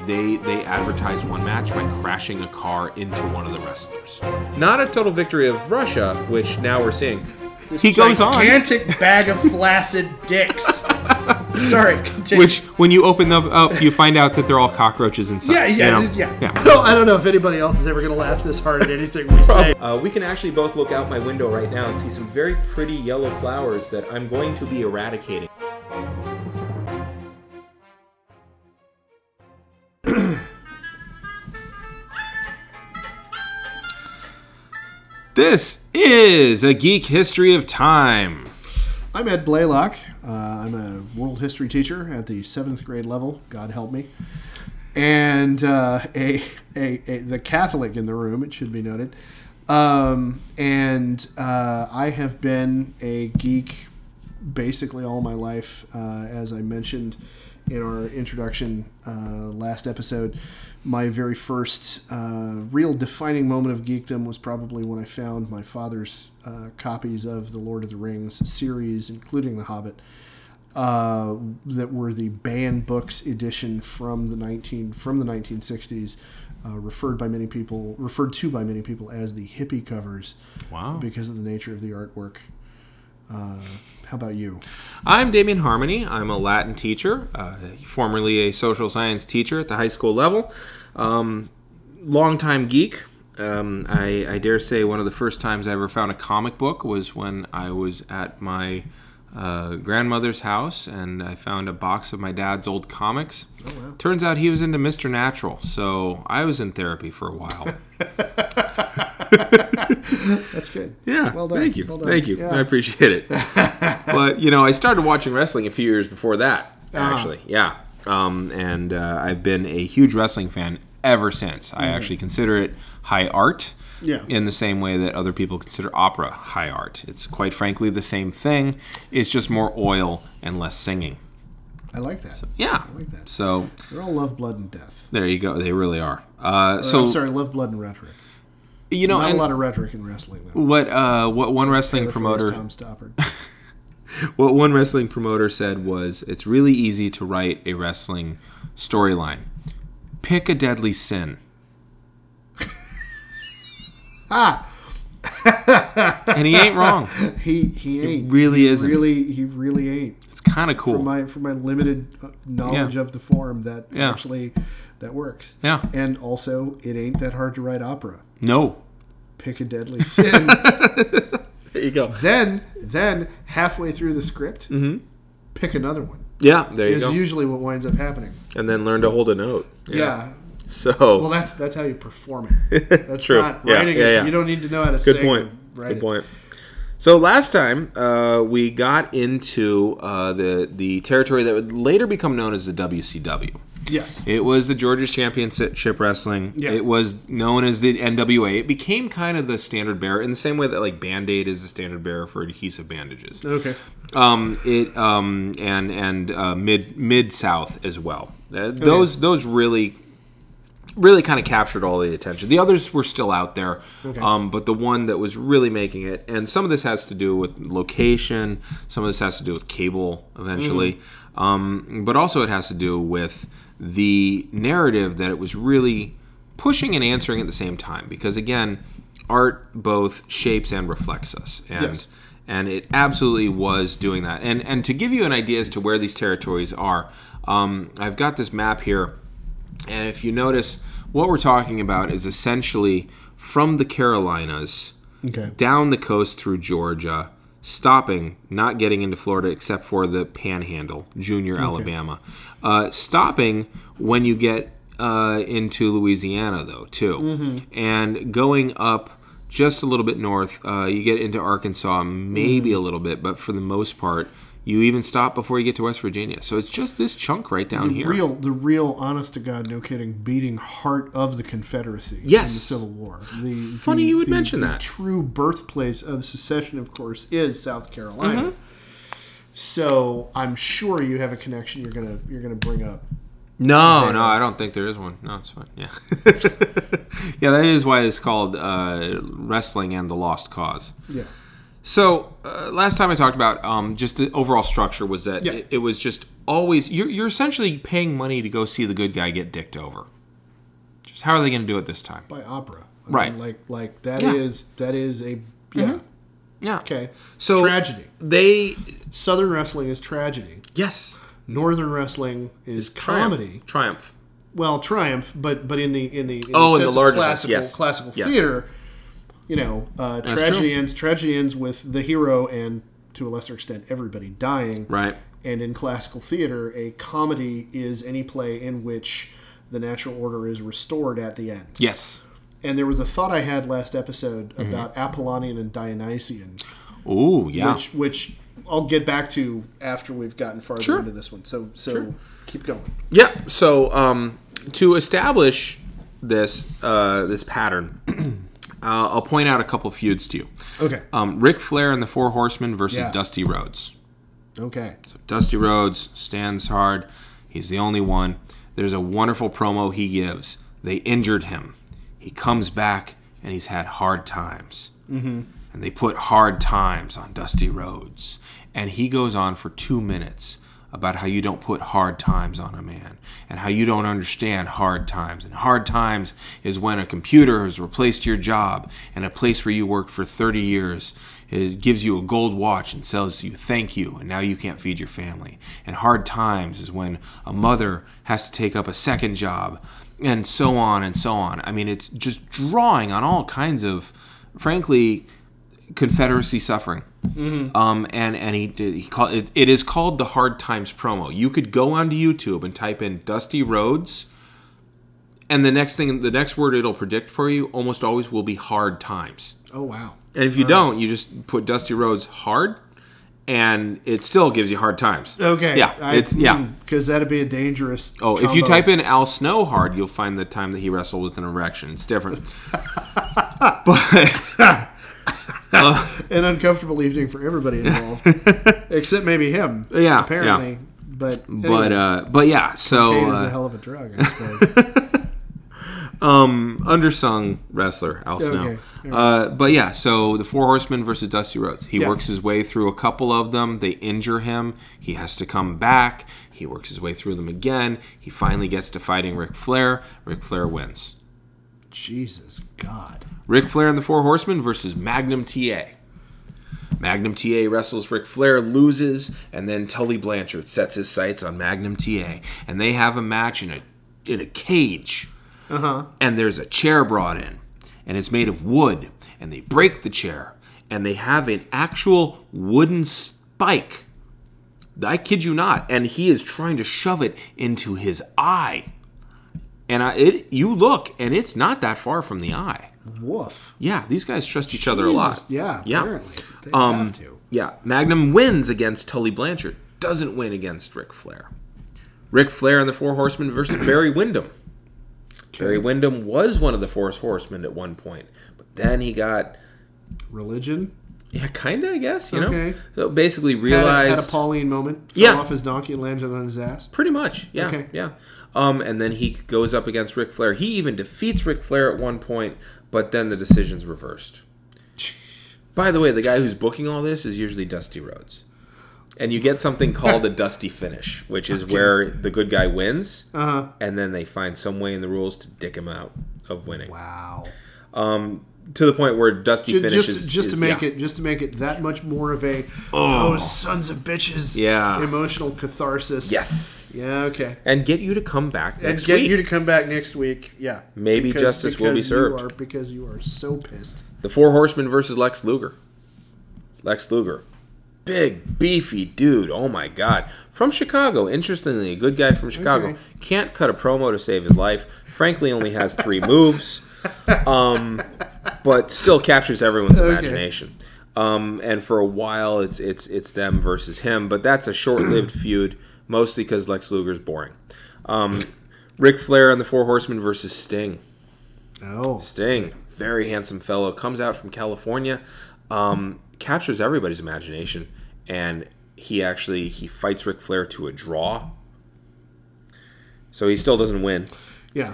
Like they they advertised one match by crashing a car into one of the wrestlers. Not a total victory of Russia, which now we're seeing. he goes on. Gigantic bag of flaccid dicks. Sorry, continue. Which, when you open them up, you find out that they're all cockroaches inside. yeah, yeah, you know? yeah. yeah. No, I don't know if anybody else is ever gonna laugh this hard at anything we say. Uh, we can actually both look out my window right now and see some very pretty yellow flowers that I'm going to be eradicating. This is a geek history of time. I'm Ed Blaylock. Uh, I'm a world history teacher at the seventh grade level. God help me. And uh, a, a, a the Catholic in the room. It should be noted. Um, and uh, I have been a geek basically all my life. Uh, as I mentioned in our introduction uh, last episode, my very first uh, real defining moment of geekdom was probably when I found my father's uh, copies of the Lord of the Rings series, including The Hobbit, uh, that were the banned books edition from the nineteen from the nineteen sixties. Uh, referred by many people, referred to by many people as the hippie covers, Wow. because of the nature of the artwork. How about you? I'm Damian Harmony. I'm a Latin teacher, uh, formerly a social science teacher at the high school level. Um, longtime geek. Um, I, I dare say one of the first times I ever found a comic book was when I was at my uh, grandmother's house and I found a box of my dad's old comics. Turns out he was into Mr. Natural, so I was in therapy for a while. That's good. Yeah. Well done. Thank you. Well done. Thank you. Yeah. I appreciate it. but you know, I started watching wrestling a few years before that. Uh-huh. Actually, yeah. Um, and uh, I've been a huge wrestling fan ever since. I actually consider it high art. Yeah. In the same way that other people consider opera high art, it's quite frankly the same thing. It's just more oil and less singing. I like that. Yeah. I like that. So They're all love, blood, and death. there you go. They really are. Uh, Or, so I'm sorry, love, blood, and rhetoric. you know, Not a lot of rhetoric in wrestling, though. what uh, what one wrestling promoter Tom Stoppard. What one wrestling promoter said was, "It's really easy to write a wrestling storyline. Pick a deadly sin." Ah, And he ain't wrong. he he ain't. really isn't. Really, he really ain't. It's kind of For cool. my for my limited uh, knowledge Yeah. of the form, that Yeah. actually that works. Yeah. And also, it ain't that hard to write opera. No. Pick a deadly sin. There you go. then, then halfway through the script, pick another one. Yeah, there Mm-hmm. you Is go. usually what winds up happening. And then learn to hold a note. Yeah. So Well, that's that's how you perform it. That's True. not Yeah, writing yeah, it. yeah. You don't need to know how to good sing. point. Good it. point. So last time uh, we got into uh, the the territory that would later become known as the WCW. Yes. It was the Georgia's Championship Wrestling. Yeah. It was known as the NWA. It became kind of the standard bearer in the same way that like Band-Aid is the standard bearer for adhesive bandages. Okay. Um, it um, and and uh, mid mid South as well. Uh, those those really really kind of captured all the attention. The others were still out there, um, but the one that was really making it, and some of this has to do with location, some of this has to do with cable eventually, um, but also it has to do with the narrative that it was really pushing and answering at the same time. Because again, art both shapes and reflects us, and Yes. and it absolutely was doing that. And and to give you an idea as to where these territories are, um, I've got this map here. And if you notice, what we're talking about is essentially from the Carolinas Okay. down the coast through Georgia, stopping, not getting into Florida except for the Panhandle, Junior, Alabama, uh, stopping when you get uh, into Louisiana, though, too, and going up. Just a little bit north, uh, you get into Arkansas, maybe a little bit, but for the most part, you even stop before you get to West Virginia. So it's just this chunk right down The here. real, the real, honest to God, no kidding, beating heart of the Confederacy. Yes. In the Civil War. The, Funny the- you would the- mention the that. True birthplace of secession, of course, is South Carolina. Mm-hmm. So I'm sure you have a connection. You're gonna you're gonna bring up. No, There. no, I don't think there is one. No, it's fine. Yeah, yeah, that is why it's called uh, wrestling and the lost cause. Yeah. So uh, last time I talked about um, just the overall structure was that Yeah. it, it was just always you're, you're essentially paying money to go see the good guy get dicked over. Just how are they going to do it this time? by opera. I Right. Mean, like like that is Yeah. that is a yeah. Yeah. Okay. So tragedy. they Southern wrestling is tragedy. yes Northern wrestling is comedy. triumph. Well, triumph, but but in the in the in Oh, in the larger classical yes. classical Yes. theater, you know, uh, tragedy true. ends tragedy ends with the hero and to a lesser extent everybody dying. Right. And in classical theater, a comedy is any play in which the natural order is restored at the end. Yes. And there was a thought I had last episode Mm-hmm. about Apollonian and Dionysian, Ooh, yeah. which which I'll get back to after we've gotten farther Sure. into this one. So so keep going. Yeah. So um, to establish this uh, this pattern, uh, I'll point out a couple feuds to you. Okay. Um, Ric Flair and the Four Horsemen versus Yeah. Dusty Rhodes. Okay. So Dusty Rhodes stands hard. He's the only one. There's a wonderful promo he gives. They injured him. He comes back and he's had hard times. Mm-hmm. And they put hard times on Dusty Rhodes. And he goes on for two minutes about how you don't put hard times on a man and how you don't understand hard times. And hard times is when a computer has replaced your job and a place where you worked for 30 years gives you a gold watch and tells you thank you and now you can't feed your family. And hard times is when a mother has to take up a second job and so on and so on. I mean it's just drawing on all kinds of frankly confederacy suffering Mm-hmm. um, and and he he called it, it is called the hard times promo you could go onto youtube and type in dusty rhodes and the next thing the next word it'll predict for you almost always will be hard times Oh wow. and if you don't, you just put Dusty Rhodes hard, and it still gives you hard times. Okay. Yeah, it's yeah. Hmm, because that'd be a dangerous. Oh, if you type in Al Snow hard, you'll find the time that he wrestled with an erection. It's different. but uh, an uncomfortable evening for everybody involved, except maybe him. Yeah, apparently. But but anyway, uh, but yeah. So cocaine is a uh, hell of a drug. I suppose. um, undersung wrestler Al Snow. Okay, Uh, but yeah, so the Four Horsemen versus Dusty Rhodes. He Yeah. works his way through a couple of them. They injure him. He has to come back. He works his way through them again. He finally gets to fighting Ric Flair. Ric Flair wins. Jesus God. Ric Flair and the Four Horsemen versus Magnum TA. Magnum TA wrestles Ric Flair, loses, and then Tully Blanchard sets his sights on Magnum TA, and they have a match in a in a cage. Uh huh. And there's a chair brought in, and it's made of wood, and they break the chair, and they have an actual wooden spike. I kid you not, and he is trying to shove it into his eye. And I, it, you look, and it's not that far from the eye. Woof. Yeah, these guys trust each other a lot. Yeah. Yeah. Apparently, they Um, have to. Yeah, Magnum wins against Tully Blanchard, doesn't win against Ric Flair. Ric Flair and the Four Horsemen versus Barry Windham. Barry Windham was one of the Four Horsemen at one point, but then he got Religion. yeah, kind of, I guess you know. Okay. So basically, Had a, realized had a Pauline moment. Fell Yeah. off his donkey and landed on his ass. Pretty much, yeah, Okay. yeah. Um, and then he goes up against Ric Flair. He even defeats Ric Flair at one point, but then the decision's reversed. By the way, the guy who's booking all this is usually Dusty Rhodes, and you get something called a Dusty finish, which is where the good guy wins, Uh huh. and then they find some way in the rules to dick him out of winning. Wow. Um, to the point where Dusty Ju- finishes Just, just to make yeah. it, just to make it that much more of a Oh. those sons of bitches, Yeah. emotional catharsis. Yes. Yeah. Okay. and get you to come back And get week. you to come back next week. Yeah. Maybe justice will be served. You are, because you are so pissed. The Four Horsemen versus Lex Luger. Lex Luger. Big, beefy dude. Oh my God. From Chicago. Interestingly, a good guy from Chicago. Okay. Can't cut a promo to save his life. Frankly, only has three moves. Um, but still captures everyone's Okay. imagination. Um, and for a while, it's it's it's them versus him. But that's a short-lived feud, mostly because Lex Luger's boring. Um, Ric Flair and the Four Horsemen versus Sting. Oh. Sting, very handsome fellow, comes out from California, um, captures everybody's imagination, and he actually he fights Ric Flair to a draw. So he still doesn't win Yeah.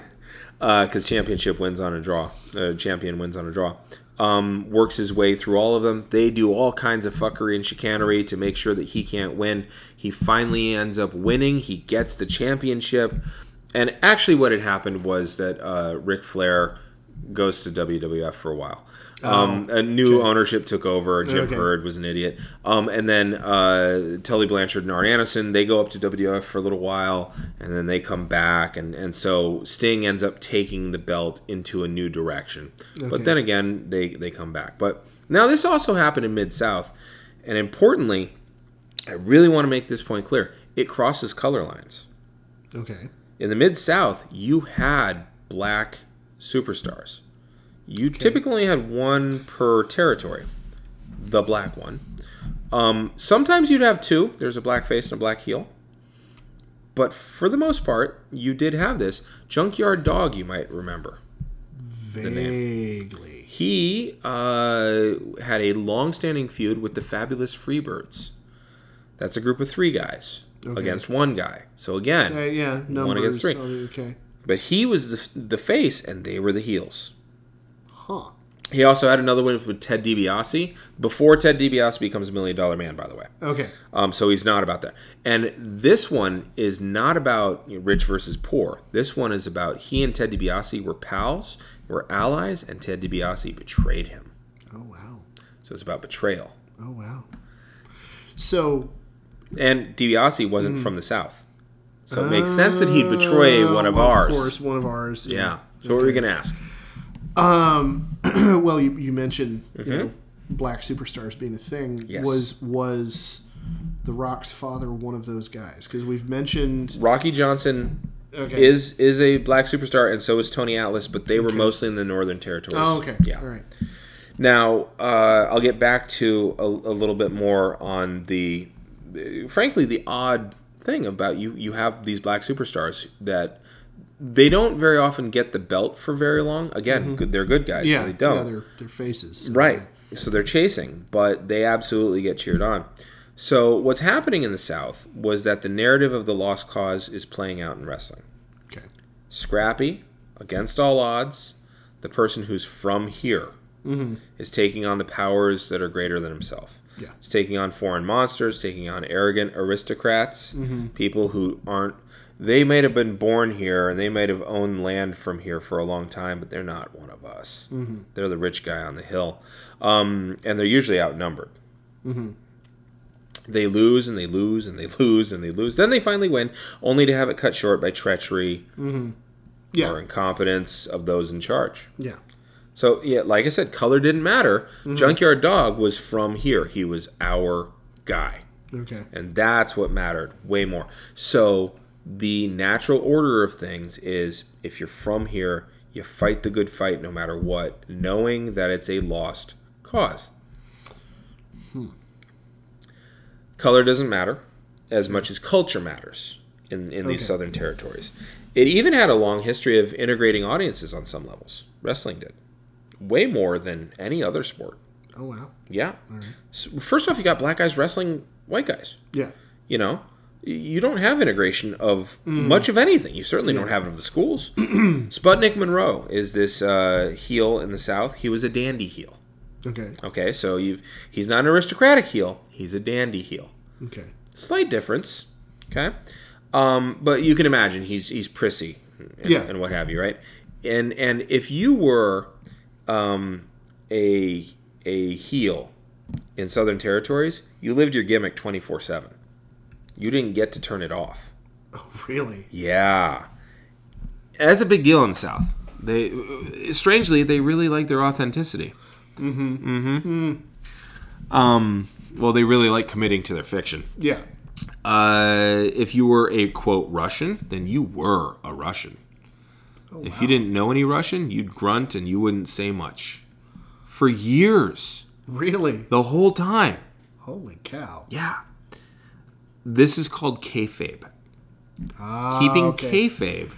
because championship wins on a draw. Uh, champion wins on a draw. um, works his way through all of them. They do all kinds of fuckery and chicanery to make sure that he can't win. He finally ends up winning. He gets the championship. And actually, what had happened was that uh, Ric Flair goes to WWF for a while. Um, a new ownership took over. Jim Okay. Herd was an idiot. Um, and then uh, Tully Blanchard and Arn Anderson, they go up to WWF for a little while, and then they come back. And, and so Sting ends up taking the belt into a new direction. Okay. But then again, they, they come back. But now this also happened in Mid South. And importantly, I really want to make this point clear it crosses color lines. Okay. In the Mid South, you had black superstars. You typically had one per territory, the black one. Um, sometimes you'd have two. There's a black face and a black heel. But for the most part, you did have this. Junkyard Dog, you might remember. Vaguely. He uh, had a long standing feud with the Fabulous Freebirds. That's a group of three guys Okay. against one guy. So again, Uh, yeah, numbers. one against three. Okay. But he was the, the face, and they were the heels. Huh. He also had another one with Ted DiBiase before Ted DiBiase becomes a million dollar man, by the way. Okay. Um, so he's not about that. And this one is not about you know, rich versus poor. This one is about he and Ted DiBiase were pals, were allies, and Ted DiBiase betrayed him. Oh wow. So it's about betrayal. Oh wow. So And DiBiase wasn't from the South. So it makes sense that he'd betray one of Oh, ours. Of course, one of ours. Yeah. So what were you going to ask? Um. well, you, you mentioned you know black superstars being a thing. Mm-hmm. Yes. Was was the Rock's father one of those guys? Because we've mentioned. Rocky Johnson Okay. is is a black superstar, and so is Tony Atlas, but they were mostly in the Northern Territories. Oh, okay. Yeah. All right. Now, uh, I'll get back to a, a little bit more on the, frankly, the odd thing about you. You have these black superstars that they don't very often get the belt for very long. Again, good, they're good guys. Mm-hmm. Yeah. so they don't. Yeah, their their faces. so- Right. So they're chasing, but they absolutely get cheered on. So what's happening in the South was that the narrative of the lost cause is playing out in wrestling. Okay. Scrappy, against all odds, the person who's from here is taking on the powers that are greater than himself. Yeah. It's taking on foreign monsters, taking on arrogant aristocrats, mm-hmm. people who aren't. They might have been born here and they might have owned land from here for a long time, but they're not one of us. Mm-hmm. They're the rich guy on the hill, um, and they're usually outnumbered. Mm-hmm. They lose and they lose and they lose and they lose. Then they finally win, only to have it cut short by treachery Yeah. or incompetence of those in charge. Yeah. So yeah, like I said, color didn't matter. Mm-hmm. Junkyard Dog was from here. He was our guy. Okay. And that's what mattered way more. So the natural order of things is if you're from here, you fight the good fight no matter what, knowing that it's a lost cause. Hmm. Color doesn't matter as much as culture matters in, in these Okay. southern territories. It even had a long history of integrating audiences on some levels. Wrestling did. Way more than any other sport. Oh wow. Yeah. So first off, you got black guys wrestling white guys. Yeah. You know, you don't have integration of much of anything. You certainly don't have it of the schools. Sputnik Monroe is this uh, heel in the South. He was a dandy heel. Okay. Okay, so you he's not an aristocratic heel. He's a dandy heel. Okay. Slight difference. Okay, um, but you can imagine he's he's prissy and, Yeah. and what have you, right? And and if you were um, a a heel in Southern Territories, you lived your gimmick twenty four seven. You didn't get to turn it off. Oh really? Yeah, that's a big deal in the South. They strangely they really like their authenticity. Mm-hmm. Mm-hmm. Um. Well, they really like committing to their fiction. Yeah. Uh, if you were a quote Russian, then you were a Russian. If you didn't know any Russian, you'd grunt and you wouldn't say much. For years, Really? the whole time. Holy cow. Yeah. This is called kayfabe. Ah, Keeping okay. kayfabe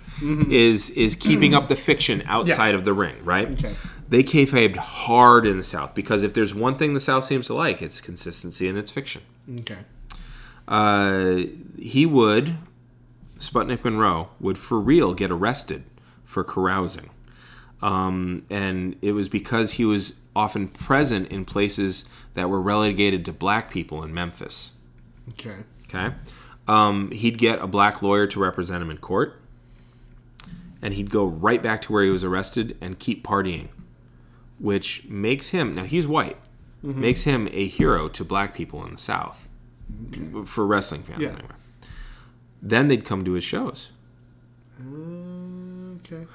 is is keeping up the fiction outside of the ring, right? Okay. They kayfabed hard in the South because if there's one thing the South seems to like, it's consistency and it's fiction. Okay. uh, he would, Sputnik Monroe, would for real get arrested for carousing. Um, and it was because he was often present in places that were relegated to black people in Memphis. Okay. Okay. Um, he'd get a black lawyer to represent him in court, and he'd go right back to where he was arrested and keep partying, which makes him now he's white, makes him a hero to black people in the South for wrestling fans Yeah. anyway. Then they'd come to his shows, Okay.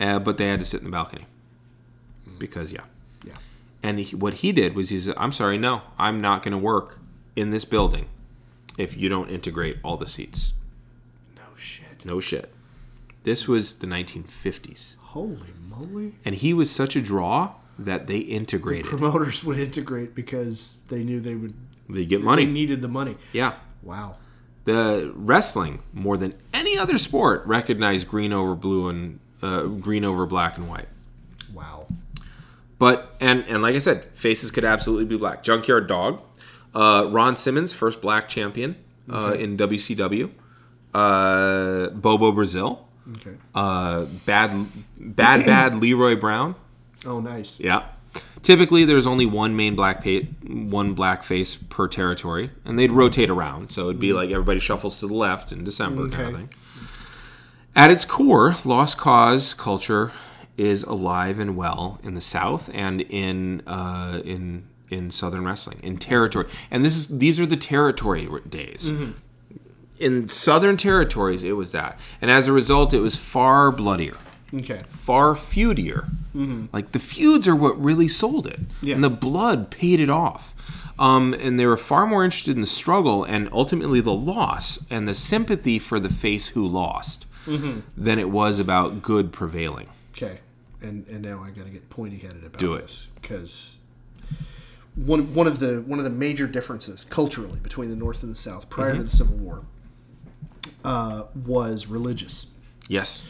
uh, but they had to sit in the balcony because yeah. Yeah. And he, what he did was he said, "I'm sorry, no, I'm not going to work in this building if you don't integrate all the seats." No shit. No shit. This was the 1950s, Holy moly. and he was such a draw that they integrated. Promoters would integrate because they knew they would. They get money. They needed the money. Yeah. Wow. The wrestling more than any other sport recognized green over blue and uh, green over black and white. Wow. But and and like I said, faces could absolutely be black. Junkyard Dog, uh, Ron Simmons, first black champion uh, in WCW. Uh, Bobo Brazil, Okay. uh, bad bad bad Leroy Brown. Oh, nice. Yeah. Typically, there's only one main black pa- one black face per territory, and they'd rotate around. So it'd be like everybody shuffles to the left in December, kind of Okay. thing. At its core, lost cause culture is alive and well in the South and in uh, in in Southern wrestling in territory. And this is these are the territory days. In Southern territories, it was that, and as a result, it was far bloodier Okay. far feudier. Like the feuds are what really sold it, Yeah. and the blood paid it off. Um, and they were far more interested in the struggle and ultimately the loss and the sympathy for the face who lost than it was about good prevailing. Okay. And and now I got to get pointy headed about Do it. this because one one of the one of the major differences culturally between the North and the South prior Mm-hmm. to the Civil War uh, was religious. Yes.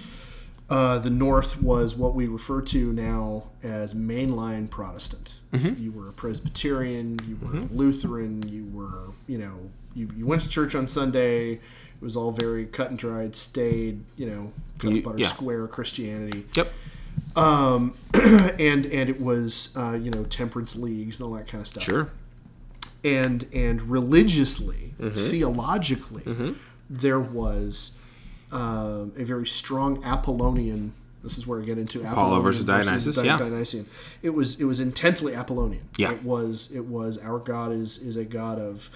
Uh, the North was what we refer to now as mainline Protestant. Mm-hmm. You were a Presbyterian, you were a Lutheran, you were, you know, you, you went to church on Sunday. It was all very cut and dried, stayed, you know, cut You- butter yeah. square Christianity. Yep. Um, and and it was, uh, you know, temperance leagues and all that kind of stuff Sure. and and religiously, Mm-hmm. theologically, there was um, a very strong Apollonian. This is where I get into Apollonian versus Dionysus, Di- yeah. Dionysian. It was it was intensely Apollonian. Yeah. It was it was our God is is a God of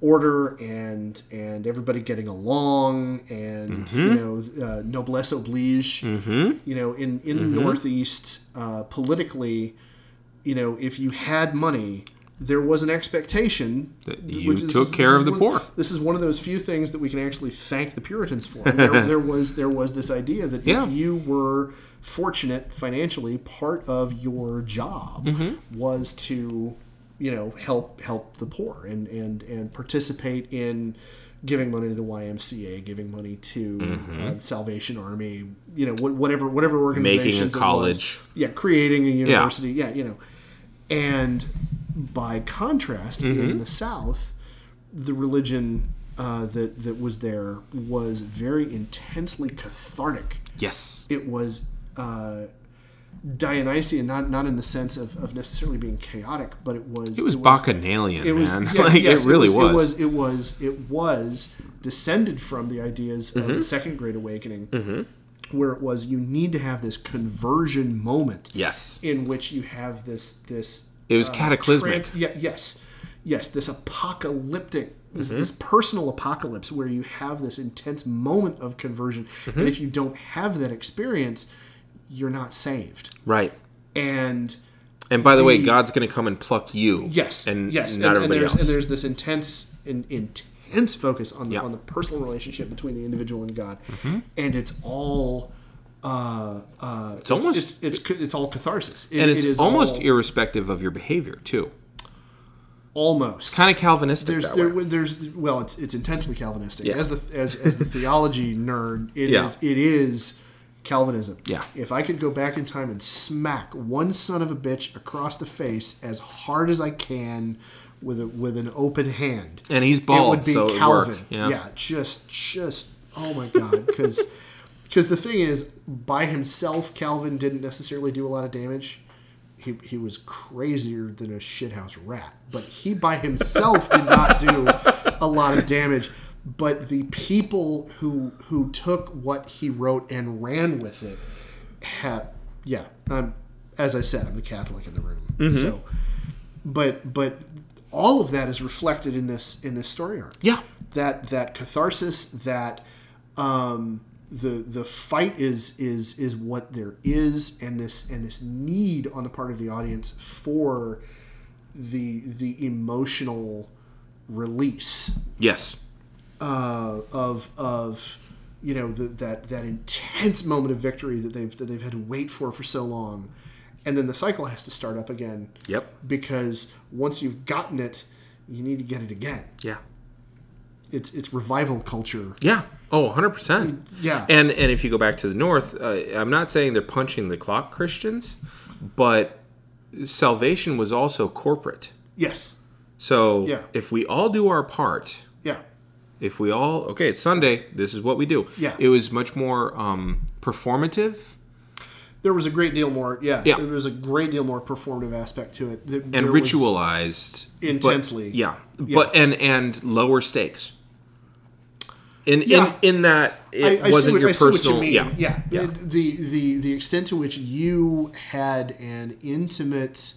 order and and everybody getting along and Mm-hmm. you know uh, noblesse oblige. You know in in Mm-hmm. Northeast uh, politically, you know if you had money. There was an expectation That you is- took care is of the poor. This is one of those few things that we can actually thank the Puritans for. There, there was there was this idea that Yeah. if you were fortunate financially, part of your job Mm-hmm. was to, you know, help help the poor and and and participate in giving money to the YMCA, giving money to uh, Salvation Army, you know, whatever whatever organizations it was. college. yeah, creating a university, yeah, you know, and by contrast, Mm-hmm. in the South, the religion uh, that that was there was very intensely cathartic. Yes. It was uh, Dionysian, not not in the sense of, of necessarily being chaotic, but it was It was Bacchanalian, it was man. yes, like yes, it really It was. was it was it was descended from the ideas Mm-hmm. of the Second Great Awakening, where it was you need to have this conversion moment Yes. in which you have this this It was cataclysmic. trans- yeah, yes, yes, this apocalyptic, this, Mm-hmm. this personal apocalypse where you have this intense moment of conversion, Mm-hmm. and if you don't have that experience, you're not saved. Right. And And by the, way, God's going to come and pluck you. yes, And yes, not and, and everybody there's else. and there's this intense, in, intense focus on the Yeah. on the personal relationship between the individual and God, Mm-hmm. and it's all. Uh, uh, it's, almost- it's, it's it's all catharsis, It- and it it's is almost all- irrespective of your behavior, too. almost Kind of Calvinistic there's there, there's well it's it's intensely calvinistic Yeah. as the as, as the theology nerd it is Yeah. it is calvinism Yeah. if i could go back in time and smack one son of a bitch across the face as hard as i can with a with an open hand And he's it bald, would be so it would calvin work. Yeah. just just oh my god because Because the thing is, by himself, Calvin didn't necessarily do a lot of damage. He, he was crazier than a shithouse rat, but he by himself did not do a lot of damage. But the people who who took what he wrote and ran with it had yeah. I'm as I said, I'm a Catholic in the room, so but but all of that is reflected in this in this story arc Yeah. that that catharsis that um the the fight is is is what there is and this and this need on the part of the audience for the the emotional release Yes. uh, of of you know the, that that intense moment of victory that they've that they've had to wait for for so long, and then the cycle has to start up again Yep. because once you've gotten it, you need to get it again. Yeah. It's it's revival culture. Yeah. Oh, 100%. Yeah. And and if you go back to the north, uh, I'm not saying they're punching the clock Christians, but salvation was also corporate. Yes. So Yeah. if we all do our part, Yeah. if we all okay, it's Sunday, this is what we do. Yeah. It was much more um, performative There was a great deal more. Yeah. Yeah. There was a great deal more performative aspect to it. There- and there ritualized but- Intensely. yeah. But and and lower stakes. In Yeah. in in that it I, I wasn't what, your I see what personal you yeah. yeah, Yeah. It- the the the extent to which you had an intimate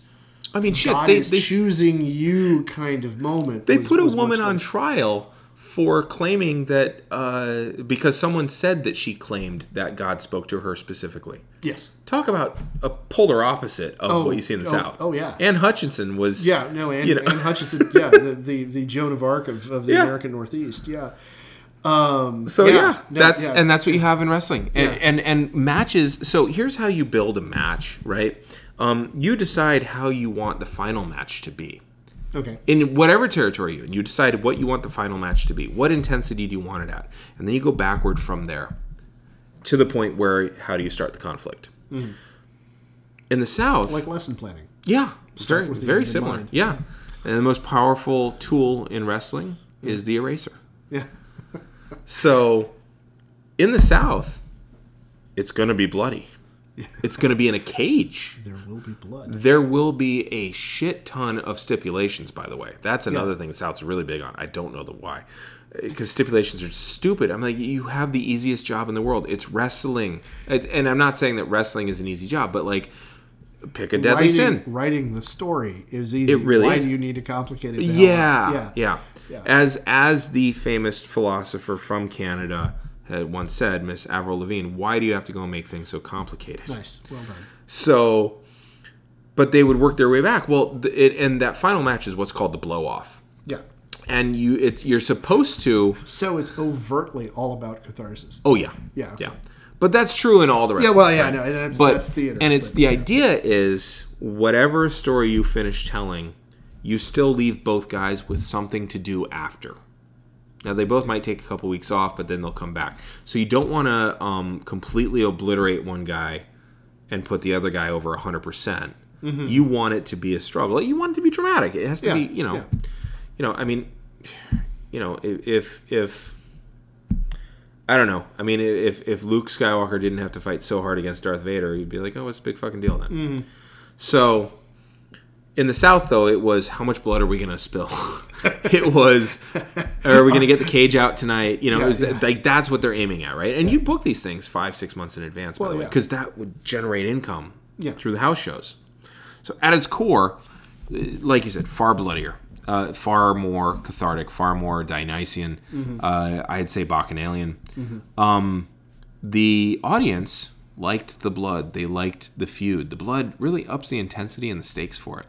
I mean shit, God they is they, choosing you kind of moment. they was- put a woman on trial for claiming that uh, because someone said that she claimed that God spoke to her specifically. Yes. Talk about a polar opposite of Oh, what you see in the oh, South. oh, yeah. Anne Hutchinson was Yeah. No. Anne, You know. and Hutchinson. Yeah. The, the the Joan of Arc of, of the Yeah. American Northeast. Yeah. Um, So yeah, no, that's yeah. and that's what you have in wrestling. And, Yeah. and and matches. So here's how you build a match, right? Um, you decide how you want the final match to be okay. in whatever territory you're in. You decide what you want the final match to be. What intensity do you want it at? And then you go backward from there to the point where how do you start the conflict? In the South, Mm-hmm. Like lesson planning. yeah, very with very similar. mind. Yeah, and the most powerful tool in wrestling is the eraser. Yeah. So, in the South, it's going to be bloody. It's going to be in a cage. There will be blood. There will be a shit ton of stipulations, by the way. That's another thing the South's really big on. I don't know the why. Because stipulations are stupid. I'm like, you have the easiest job in the world. It's wrestling. It's, and I'm not saying that wrestling is an easy job, but like, pick a deadly Writing, sin. writing the story is easy. It really Why is. do you need to complicate it? Yeah, yeah, Yeah. Yeah, As as the famous philosopher from Canada had once said, Miss Avril Lavigne, why do you have to go and make things so complicated? Nice. Well done. So, but they would work their way back. Well, it, and that final match is what's called the blow off, Yeah. and you it's you're supposed to. So it's overtly all about catharsis. Oh yeah, Yeah, okay. yeah. But that's true in all the rest. Yeah, well, yeah, no, and that's- but, that's theater, And it's but- the idea is whatever story you finish telling, you still leave both guys with something to do after. Now they both might take a couple weeks off, but then they'll come back. So you don't want to um, completely obliterate one guy and put the other guy over hundred percent. You want it to be a struggle. You want it to be dramatic. It has to Mm-hmm. Yeah, be, you know, yeah. you know. I mean, you know, if if, if I don't know. I mean, if if Luke Skywalker didn't have to fight so hard against Darth Vader, you'd be like, "Oh, what's the big fucking deal then?" Mm-hmm. So, in the South, though, it was how much blood are we gonna spill? it was, are we gonna get the cage out tonight? You know, Yeah, it was yeah. like that's what they're aiming at, right? And you book these things five, six months in advance, by Well, the way, yeah. because that would generate income Yeah. through the house shows. So, at its core, uh, like you said, far bloodier. Uh, far more cathartic, far more Dionysian. Uh, I'd say Bacchanalian. Um, the audience liked the blood. They liked the feud. The blood really ups the intensity and the stakes for it.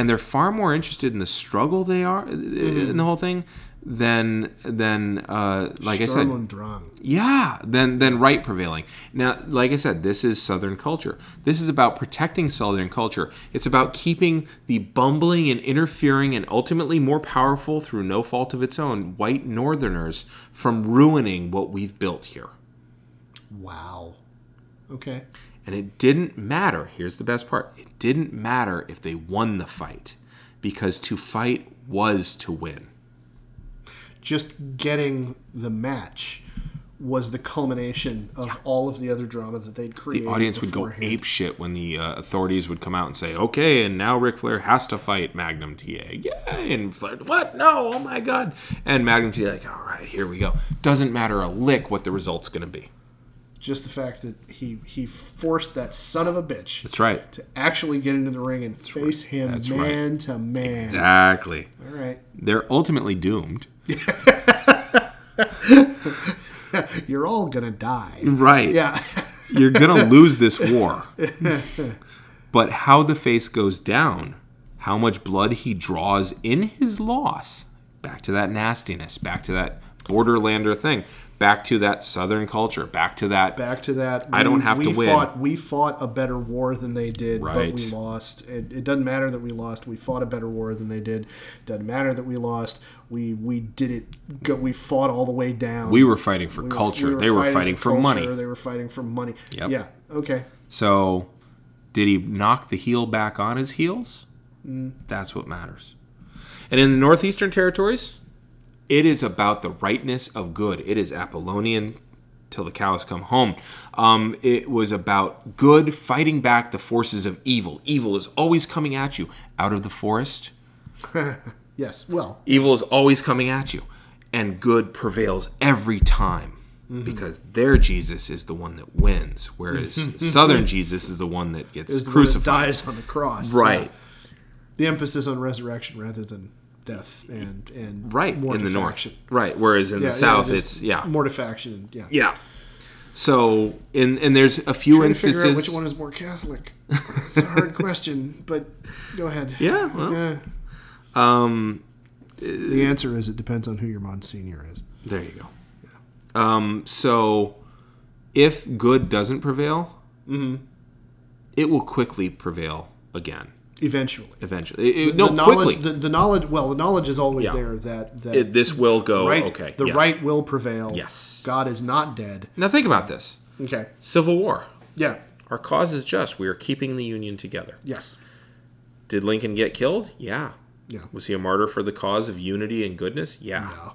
And they're far more interested in the struggle they are uh, in the whole thing than than uh, like I said, Drang. yeah, than than right prevailing. Now, like I said, this is Southern culture. This is about protecting Southern culture. It's about keeping the bumbling and interfering and ultimately more powerful through no fault of its own white Northerners from ruining what we've built here. Wow. Okay. And it didn't matter. Here's the best part. It didn't matter if they won the fight because to fight was to win. Just getting the match was the culmination of all of the other drama that they'd created. The audience would go ape shit when the uh, authorities would come out and say, "Okay, and now Ric Flair has to fight Magnum TA." Yay! And Flair, what? No! Oh my god! And Magnum TA, like, all right, here we go. Doesn't matter a lick what the result's going to be. Just the fact that he he forced that son of a bitch That's right. to actually get into the ring and face him That's right. man to man. Exactly. All right, They're ultimately doomed. you're all gonna die. Right. Yeah, You're gonna lose this war. But how the face goes down, how much blood he draws in his loss, back to that nastiness, back to that borderlander thing, back to that southern culture, back to that back to that. I don't have we to win. Fought, we fought a better war than they did, but we lost. It, it doesn't matter that we lost. We fought a better war than they did. Doesn't matter that we lost. We we did it. Go, we fought all the way down. we were fighting for We were- culture. we were they were fighting for, money. They were fighting for money. Yep. Yeah. Okay. So, did he knock the heel back on his heels? Mm. That's what matters. And in the Northeastern Territories, it is about the rightness of good. It is Apollonian till the cows come home. Um, it was about good fighting back the forces of evil. Evil is always coming at you out of the forest. Yes. Well. Evil is always coming at you, and good prevails every time because their Jesus is the one that wins, whereas Southern Jesus is the one that gets one that crucified. dies on the cross. Right, Yeah. The emphasis on resurrection rather than death and and right in the north. Right, whereas in Yeah, the south, yeah, it's yeah, mortifaction. Yeah. yeah. So, in and there's a few Trying to figure instances. out which one is more Catholic. It's a hard question, but go ahead. Yeah, well, Yeah. um, The answer is it depends on who your Monsignor is. there you go. Um, so, if good doesn't prevail, Mm-hmm. it will quickly prevail again. Eventually. Eventually, It- the no, knowledge, quickly. The, the knowledge. Well, the knowledge is always Yeah. there that that It- this will go right. okay. The yes. right will prevail. Yes. God is not dead. Now think about this: Okay. Civil War. Yeah. Our cause is just. We are keeping the Union together. Yes. Did Lincoln get killed? Yeah. Yeah. Was he a martyr for the cause of unity and goodness? Yeah. Yeah.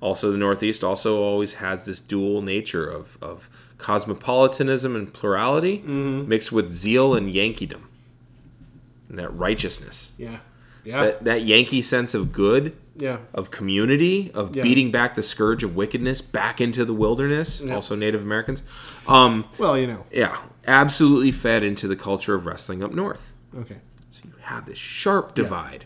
Also, the Northeast also always has this dual nature of, of cosmopolitanism and plurality Mm-hmm. mixed with zeal and Yankeedom. And that righteousness. Yeah. Yeah. That, that Yankee sense of good, yeah. of community, of Yeah. beating back the scourge of wickedness back into the wilderness, also Native Americans. Um, Well, you know. yeah, absolutely fed into the culture of wrestling up north. Okay. So you have this sharp divide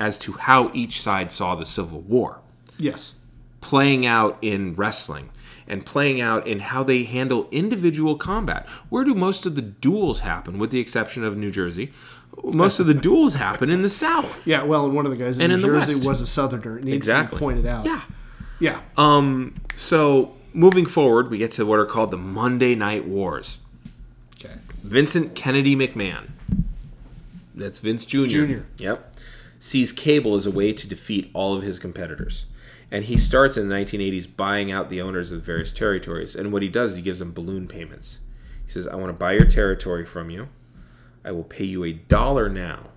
as to how each side saw the Civil War Yes. playing out in wrestling and playing out in how they handle individual combat. Where do most of the duels happen, with the exception of New Jersey? Most of the duels happen in the South. Yeah. Well, and one of the guys in And New in the Jersey was a Southerner. It needs Exactly. to be pointed out. Yeah. Yeah. Um. So moving forward, we get to what are called the Monday Night Wars. Okay. Vincent Kennedy McMahon. That's Vince Jr. Jr.. Yep. Sees cable as a way to defeat all of his competitors. And he starts in the 1980s buying out the owners of various territories. And what he does is he gives them balloon payments. He says, I want to buy your territory from you. I will pay you a dollar now.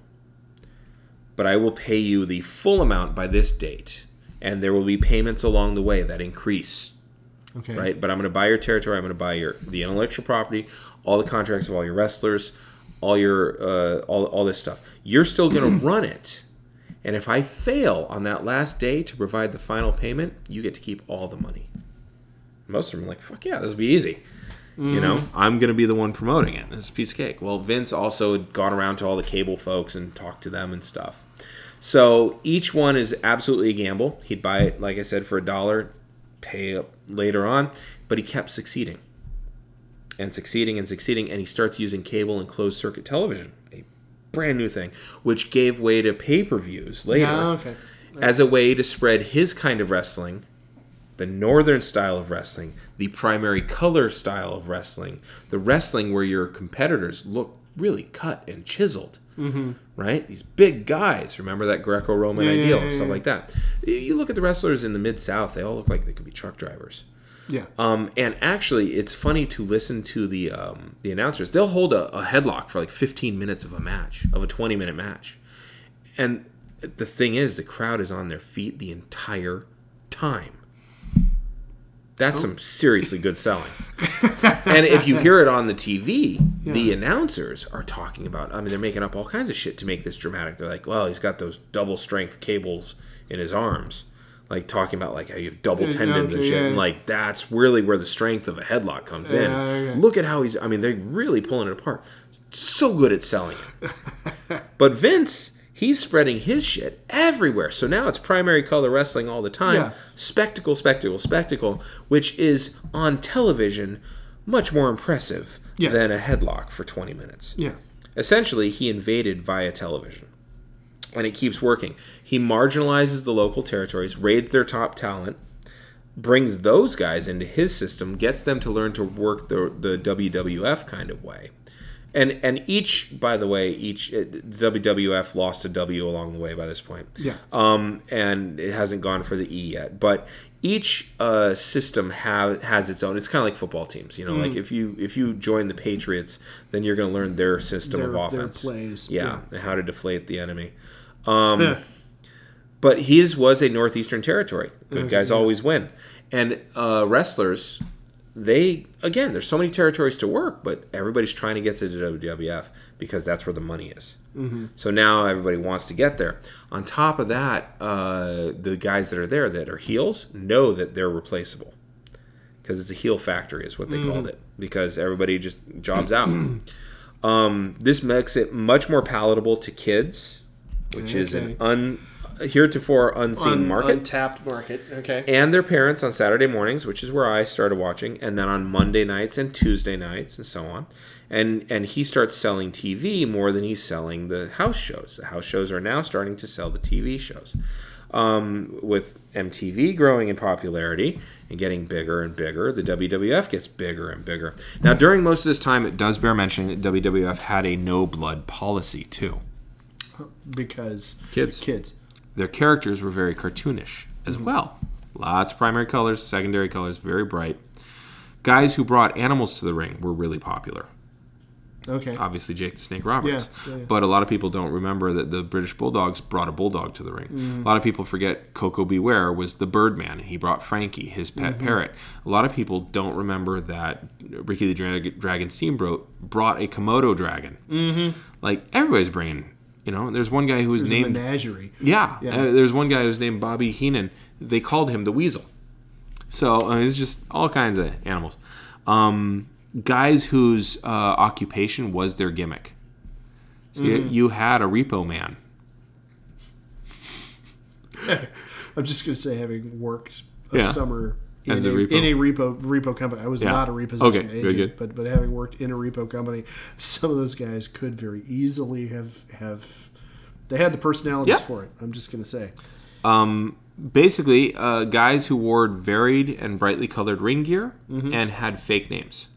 But I will pay you the full amount by this date. And there will be payments along the way that increase Okay. right? But I'm going to buy your territory. I'm going to buy your the intellectual property, all the contracts of all your wrestlers, all your uh, all all this stuff. You're still going to run it, and if I fail on that last day to provide the final payment, you get to keep all the money. Most of them are like, "Fuck yeah, this will be easy." You know, mm. I'm going to be the one promoting it. It's a piece of cake. Well, Vince also had gone around to all the cable folks and talked to them and stuff. So each one is absolutely a gamble. He'd buy it, like I said, for a dollar, pay up later on, but he kept succeeding and succeeding and succeeding, and he starts using cable and closed circuit television, a brand new thing, which gave way to pay per views later Yeah. Okay. as a way to spread his kind of wrestling, the northern style of wrestling, the primary color style of wrestling, the wrestling where your competitors look really cut and chiseled. Mm-hmm. Right? These big guys. Remember that Greco Roman Yeah, yeah, ideal yeah, and stuff like that. You look at the wrestlers in the Mid South, they all look like they could be truck drivers. Yeah. Um, and actually, it's funny to listen to the um, the announcers. They'll hold a, a headlock for like 15 minutes of a match, of a 20 minute match. And the thing is, the crowd is on their feet the entire time. That's some seriously good selling. and if you hear it on the TV, the announcers are talking about. I mean, they're making up all kinds of shit to make this dramatic. They're like, "Well, he's got those double strength cables in his arms." Like talking about like how you have double tendons and shit, yeah. and like that's really where the strength of a headlock comes in. Yeah, okay. Look at how he's. I mean, they're really pulling it apart. So good at selling it. But Vince, he's spreading his shit everywhere. So now it's primary color wrestling all the time. Yeah. Spectacle, spectacle, spectacle, which is on television much more impressive Yeah. than a headlock for 20 minutes. Yeah. Essentially, he invaded via television. And it keeps working. He marginalizes the local territories, raids their top talent, brings those guys into his system, gets them to learn to work the the WWF kind of way. And and each, by the way, each uh, WWF lost a W along the way by this point. Yeah. Um, and it hasn't gone for the E yet, but each uh, system have, has its own. It's kind of like football teams, you know. Like if you if you join the Patriots, then you're going to learn their system Their- of offense. plays, yeah, and how to deflate the enemy. Um, but his was a northeastern territory. Good guys always win, and uh, wrestlers. They again, there's so many territories to work, but everybody's trying to get to the WWF because that's where the money is. So now everybody wants to get there. On top of that, uh, the guys that are there that are heels know that they're replaceable because it's a heel factory, is what they called it. Because everybody just jobs out. um, this makes it much more palatable to kids, which is an un heretofore unseen Un- market Untapped market. Okay. and their parents on Saturday mornings, which is where I started watching, and then on Monday nights and Tuesday nights and so on. And and he starts selling TV more than he's selling the house shows. The house shows are now starting to sell the TV shows. Um, with MTV growing in popularity and getting bigger and bigger, the WWF gets bigger and bigger. Now, during most of this time, it does bear mentioning that WWF had a no blood policy too. Because Kids. kids. Their characters were very cartoonish as well. Lots of primary colors, secondary colors, very bright. Guys who brought animals to the ring were really popular. Okay. Obviously, Jake the Snake Roberts. Yeah, yeah, yeah. But a lot of people don't remember that the British Bulldogs brought a bulldog to the ring. Mm-hmm. A lot of people forget Koko B. Ware was the Birdman. And he brought Frankie, his pet Mm-hmm. parrot. A lot of people don't remember that Ricky the Drag- Dragon Steamboat brought a Komodo dragon. Mm-hmm. Like everybody's bringing. You know, there's one guy who was There's named menagerie. yeah, Yeah. Uh, there's one guy who's named Bobby Heenan. They called him the Weasel. So uh, it's just all kinds of animals. Um, guys whose uh, occupation was their gimmick. So you, Mm-hmm. you had a repo man. I'm just going to say, having worked a Yeah. summer As a, a repo. in a repo repo company, I was Yeah. not a repossession Okay, agent, but but having worked in a repo company, some of those guys could very easily have have they had the personalities Yeah. for it. I'm just going to say, Um, basically, uh, guys who wore varied and brightly colored ring gear Mm-hmm. and had fake names.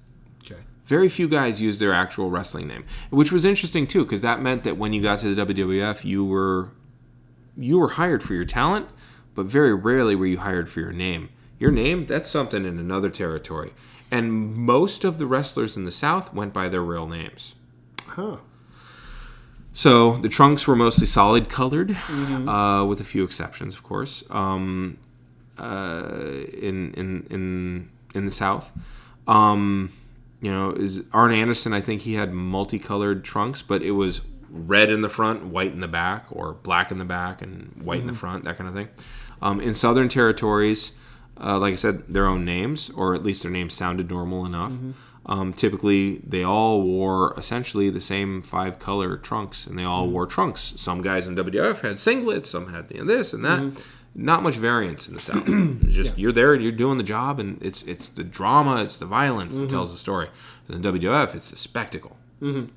okay, Very few guys used their actual wrestling name, which was interesting too, because that meant that when you got to the WWF, you were you were hired for your talent, but very rarely were you hired for your name. Your name, that's something in another territory. And most of the wrestlers in the South went by their real names. huh? So the trunks were mostly solid colored, uh, with a few exceptions, of course. Um, uh, in in in in the South, um, you know, is Arn Anderson? I think he had multicolored trunks, but it was red in the front, white in the back, or black in the back and white in the front, that kind of thing. Um, in Southern territories, uh, like I said, their own names, or at least their names sounded normal enough. Mm-hmm. Um, typically, they all wore essentially the same five color trunks, and they all mm-hmm. wore trunks. Some guys in WWF had singlets, some had this and that. Mm-hmm. Not much variance in the South. It's just you're there and you're doing the job, and it's it's the drama, it's the violence that tells the story. In the WWF, it's a spectacle.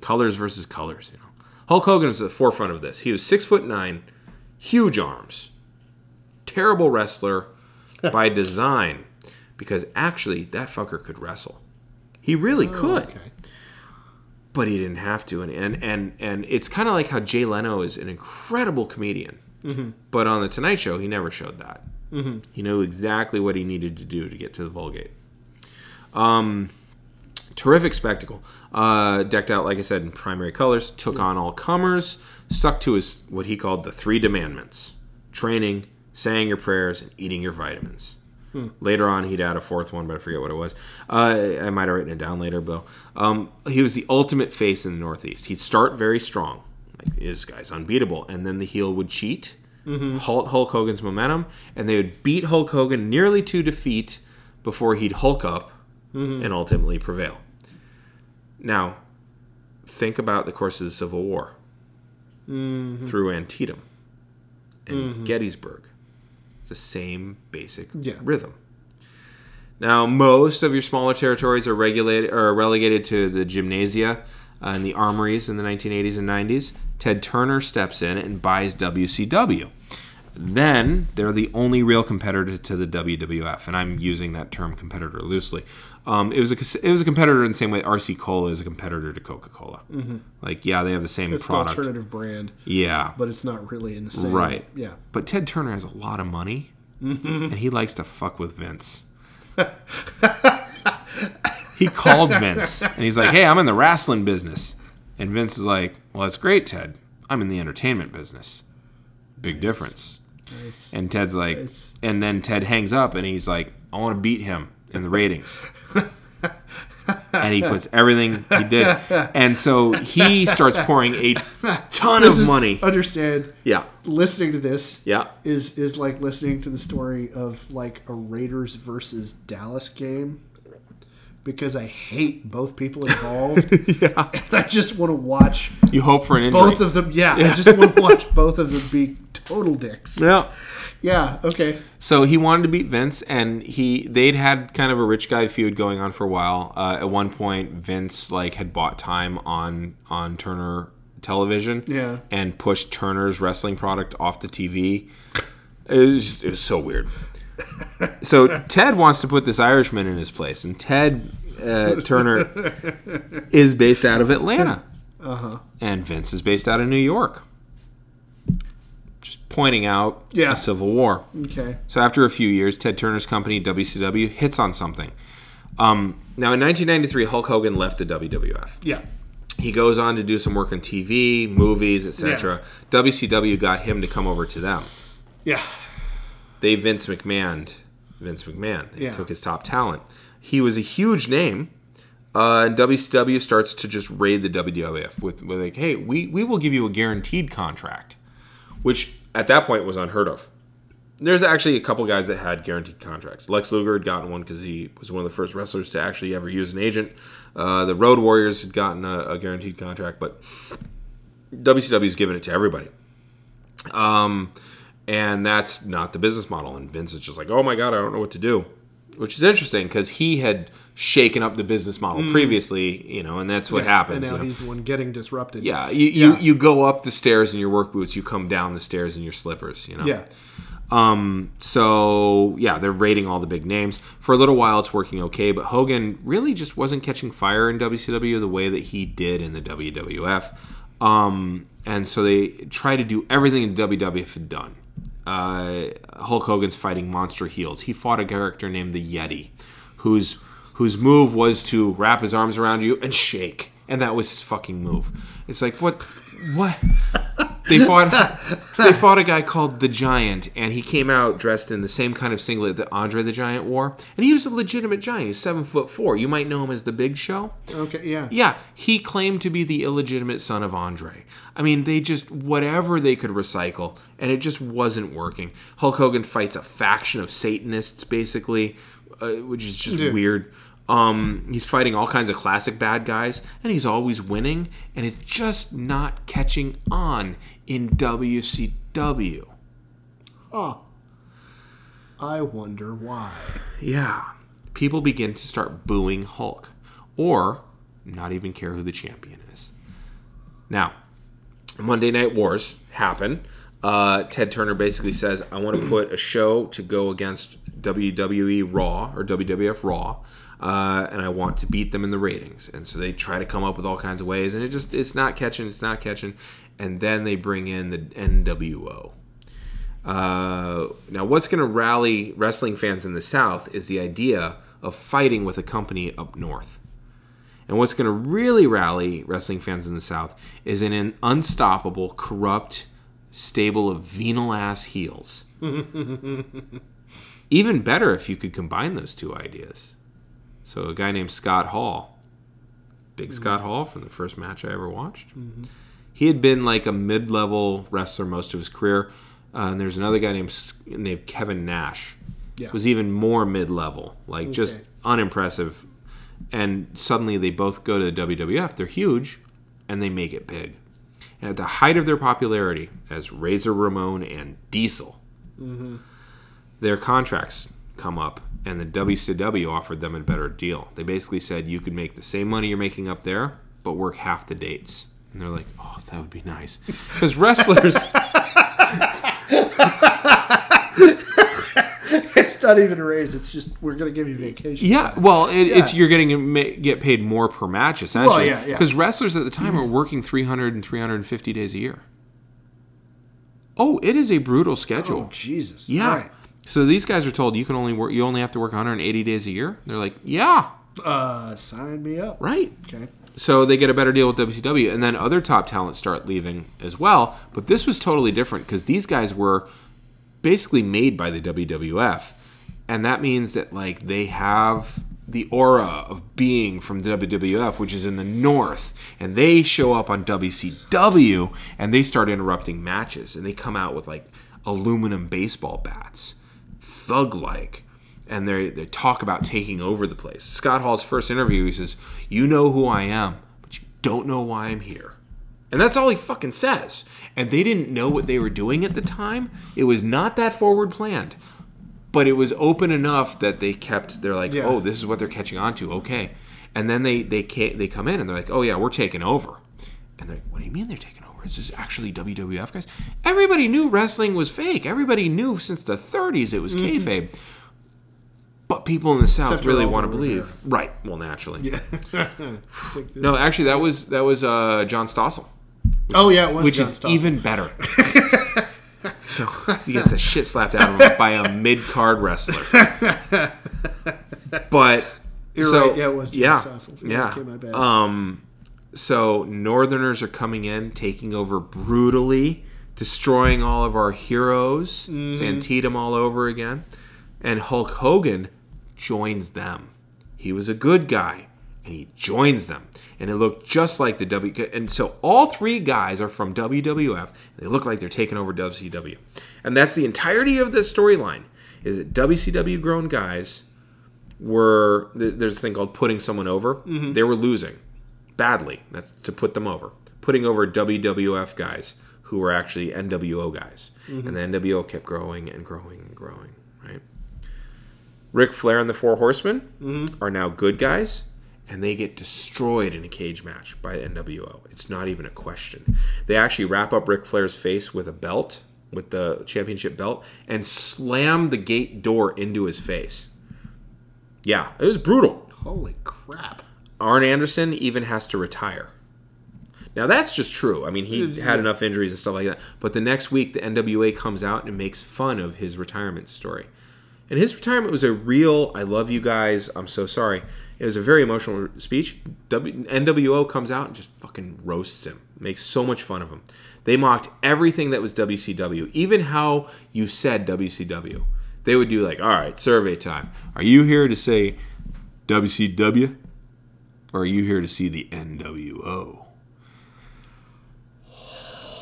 Colors versus colors. You know, Hulk Hogan was at the forefront of this. He was six foot nine, huge arms, terrible wrestler by design, because actually that fucker could wrestle. He really could, Okay, but he didn't have to. And and and, and it's kind of like how Jay Leno is an incredible comedian, but on the Tonight Show he never showed that. He knew exactly what he needed to do to get to the Vulgate. Um, terrific spectacle. Uh, decked out, like I said, in primary colors. Took on all comers. Stuck to his what he called the three demandments: training, saying your prayers, and eating your vitamins. Hmm. Later on, he'd add a fourth one, but I forget what it was. Uh, I might have written it down later, though. Um, he was the ultimate face in the Northeast. He'd start very strong, like this guy's unbeatable, and then the heel would cheat, mm-hmm. halt Hulk Hogan's momentum, and they would beat Hulk Hogan nearly to defeat before he'd Hulk up mm-hmm. and ultimately prevail. Now, think about the course of the Civil War mm-hmm. through Antietam and Gettysburg. The same basic Yeah. rhythm. Now, most of your smaller territories are regulated or relegated to the gymnasia uh, and the armories in the 1980s and 90s. Ted Turner steps in and buys WCW. Then they're the only real competitor to the WWF, and I'm using that term competitor loosely. Um, it was a it was a competitor in the same way RC Cola is a competitor to Coca Cola. Like, yeah, they have the same Mm-hmm. It's product. an alternative brand, Yeah, but it's not really in the same. Right. Yeah. but Ted Turner has a lot of money, Mm-hmm. and he likes to fuck with Vince. he called Vince, and he's like, "Hey, I'm in the wrestling business," and Vince is like, "Well, that's great, Ted. I'm in the entertainment business. Big difference." Nice. And Ted's like, Nice. and then Ted hangs up, and he's like, "I want to beat him in the ratings." and he puts everything he did, and so he starts pouring a ton This of is- money. Understand? Yeah, Listening to this yeah. is is like listening to the story of like a Raiders versus Dallas game. Because I hate both people involved, yeah. and I just want to watch You hope for an injury. both of them. Yeah, I just want to watch both of them be total dicks. yeah. Yeah. Okay. So he wanted to beat Vince, and he they'd had kind of a rich guy feud going on for a while. Uh, at one point, Vince like had bought time on on Turner Television, Yeah. and pushed Turner's wrestling product off the TV. It was just, it was so weird. So Ted wants to put this Irishman in his place, and Ted uh, Turner is based out of Atlanta, Uh-huh. and Vince is based out of New York. Just pointing out Yeah. a civil war. Okay. So after a few years, Ted Turner's company WCW hits on something. Um, now in 1993, Hulk Hogan left the WWF. Yeah. He goes on to do some work on TV, movies, etc. WCW got him to come over to them. Yeah. They Vince McMahon, Vince McMahon. They Yeah. took his top talent. He was a huge name. Uh, and WCW starts to just raid the WWF with, with like, hey, we, we will give you a guaranteed contract, which at that point was unheard of. There's actually a couple guys that had guaranteed contracts. Lex Luger had gotten one because he was one of the first wrestlers to actually ever use an agent. Uh, the Road Warriors had gotten a, a guaranteed contract, but WCW's given it to everybody. Um, and that's not the business model. And Vince is just like, oh my god, I don't know what to do, which is interesting because he had shaken up the business model previously, you know, and that's what happens. And now you know? he's the one getting disrupted. Yeah, you, you Yeah. you go up the stairs in your work boots, you come down the stairs in your slippers, you know. Yeah. Um. So yeah, they're rating all the big names for a little while. It's working okay, but Hogan really just wasn't catching fire in WCW the way that he did in the WWF. Um. And so they try to do everything in the WWF had done. Uh, Hulk Hogan's fighting monster heels. He fought a character named the Yeti, whose whose move was to wrap his arms around you and shake, and that was his fucking move. It's like what, what? They fought. They fought a guy called the Giant, and he came out dressed in the same kind of singlet that Andre the Giant wore, and he was a legitimate giant. He's seven foot four. You might know him as the Big Show. Okay. Yeah. Yeah, he claimed to be the illegitimate son of Andre. I mean, they just whatever they could recycle, and it just wasn't working. Hulk Hogan fights a faction of Satanists, basically, uh, which is just Yeah. weird. Um, he's fighting all kinds of classic bad guys, and he's always winning, and it's just not catching on in WCW. Oh. I wonder why. Yeah. People begin to start booing Hulk or not even care who the champion is. Now, Monday Night Wars happen. Uh, Ted Turner basically says, I want to put a show to go against WWE Raw or WWF Raw. Uh, and I want to beat them in the ratings, and so they try to come up with all kinds of ways, and it just it's not catching, it's not catching, and then they bring in the NWO, uh, now, what's going to rally wrestling fans in the South is the idea of fighting with a company up north. And what's going to really rally wrestling fans in the South is an, an unstoppable, corrupt stable of venal ass heels. Even better if you could combine those two ideas. So a guy named Scott Hall, big mm-hmm. Scott Hall from the first match I ever watched. Mm-hmm. He had been like a mid-level wrestler most of his career. Uh, and there's another guy named named Kevin Nash. Yeah. Was even more mid-level, like just unimpressive. And suddenly they both go to the WWF. They're huge, and they make it big. And at the height of their popularity as Razor Ramon and Diesel, mm-hmm. their contracts come up, and the WCW offered them a better deal. They basically said you could make the same money you're making up there, but work half the dates. And they're like, "Oh, that would be nice," because wrestlers. it's not even a raise. It's just we're going to give you vacation. Yeah, well, it, it's you're getting to get paid more per match essentially. yeah, yeah. Because wrestlers at the time are working 300 and 350 days a year. Oh, it is a brutal schedule. Oh Jesus. yeah. Right. So these guys are told you can only work. You only have to work 180 days a year. They're like, yeah, Uh, sign me up. right. Okay. So they get a better deal with WCW, and then other top talent start leaving as well. But this was totally different because these guys were basically made by the WWF, and that means that like they have the aura of being from the WWF, which is in the north, and they show up on WCW and they start interrupting matches, and they come out with like aluminum baseball bats, thug like and they they talk about taking over the place. Scott Hall's first interview, he says, "You know who I am, but you don't know why I'm here." And that's all he fucking says. And they didn't know what they were doing at the time. It was not that forward planned. But it was open enough that they kept they're like, Yeah. "Oh, this is what they're catching on to." Okay. And then they they they come in and they're like, "Oh yeah, we're taking over." And they're like, "What do you mean they're taking over? Is this actually WWF guys?" Everybody knew wrestling was fake. Everybody knew since the 30s it was kayfabe. But people in the South Except really want to believe, right? Well, naturally. Yeah. Like No, actually, that was that was uh, John Stossel, oh yeah, it was which John is Stossel. even better. so he gets the shit slapped out of him by a mid card wrestler. But You're so right. Yeah, it was John yeah, Stossel. yeah. Bad. Um, so Northerners are coming in, taking over brutally, destroying all of our heroes, Mm-hmm. Santietam all over again, and Hulk Hogan joins them. He was a good guy, and he joins them, and it looked just like the W. And so all three guys are from WWF. They look like they're taking over WCW, and that's the entirety of the storyline. Is that WCW grown guys were there's a thing called putting someone over. They were losing badly. That's to put them over. Putting over WWF guys who were actually NWO guys, mm-hmm. and the NWO kept growing and growing and growing. Right. Ric Flair and the Four Horsemen mm-hmm. are now good guys, and they get destroyed in a cage match by NWO. It's not even a question. They actually wrap up Ric Flair's face with a belt, with the championship belt, and slam the gate door into his face. Yeah, it was brutal. Holy crap! Arn Anderson even has to retire. Now that's just true. I mean, he mm, had enough injuries and stuff like that. But the next week, the NWA comes out and makes fun of his retirement story. And his retirement was a real "I love you guys, I'm so sorry." It was a very emotional speech. W- NWO comes out and just fucking roasts him, makes so much fun of him. They mocked everything that was WCW, even how you said WCW. They would do like, "All right, survey time. Are you here to say WCW, or are you here to see the NWO?"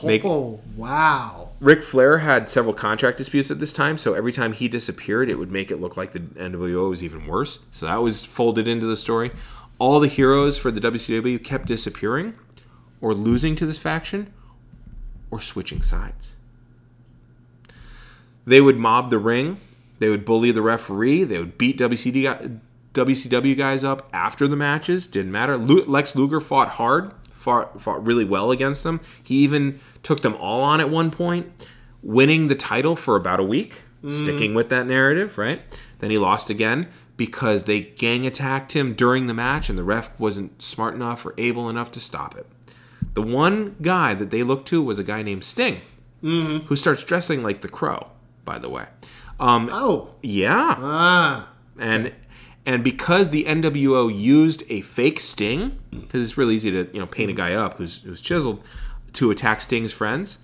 Make- oh wow! Ric Flair had several contract disputes at this time, so every time he disappeared, it would make it look like the NWO was even worse. So that was folded into the story. All the heroes for the WCW kept disappearing, or losing to this faction, or switching sides. They would mob the ring. They would bully the referee. They would beat WCD, WCW guys up after the matches. Didn't matter. Lex Luger fought hard, fought, fought really well against them. He even took them all on at one point, winning the title for about a week, sticking with that narrative, right? Then he lost again because they gang attacked him during the match and the ref wasn't smart enough or able enough to stop it. The one guy that they looked to was a guy named Sting, who starts dressing like the Crow, by the way. Um, Oh yeah, ah! and and because the NWO used a fake Sting, because it's really easy to you know paint a guy up who's who's chiseled to attack Sting's friends,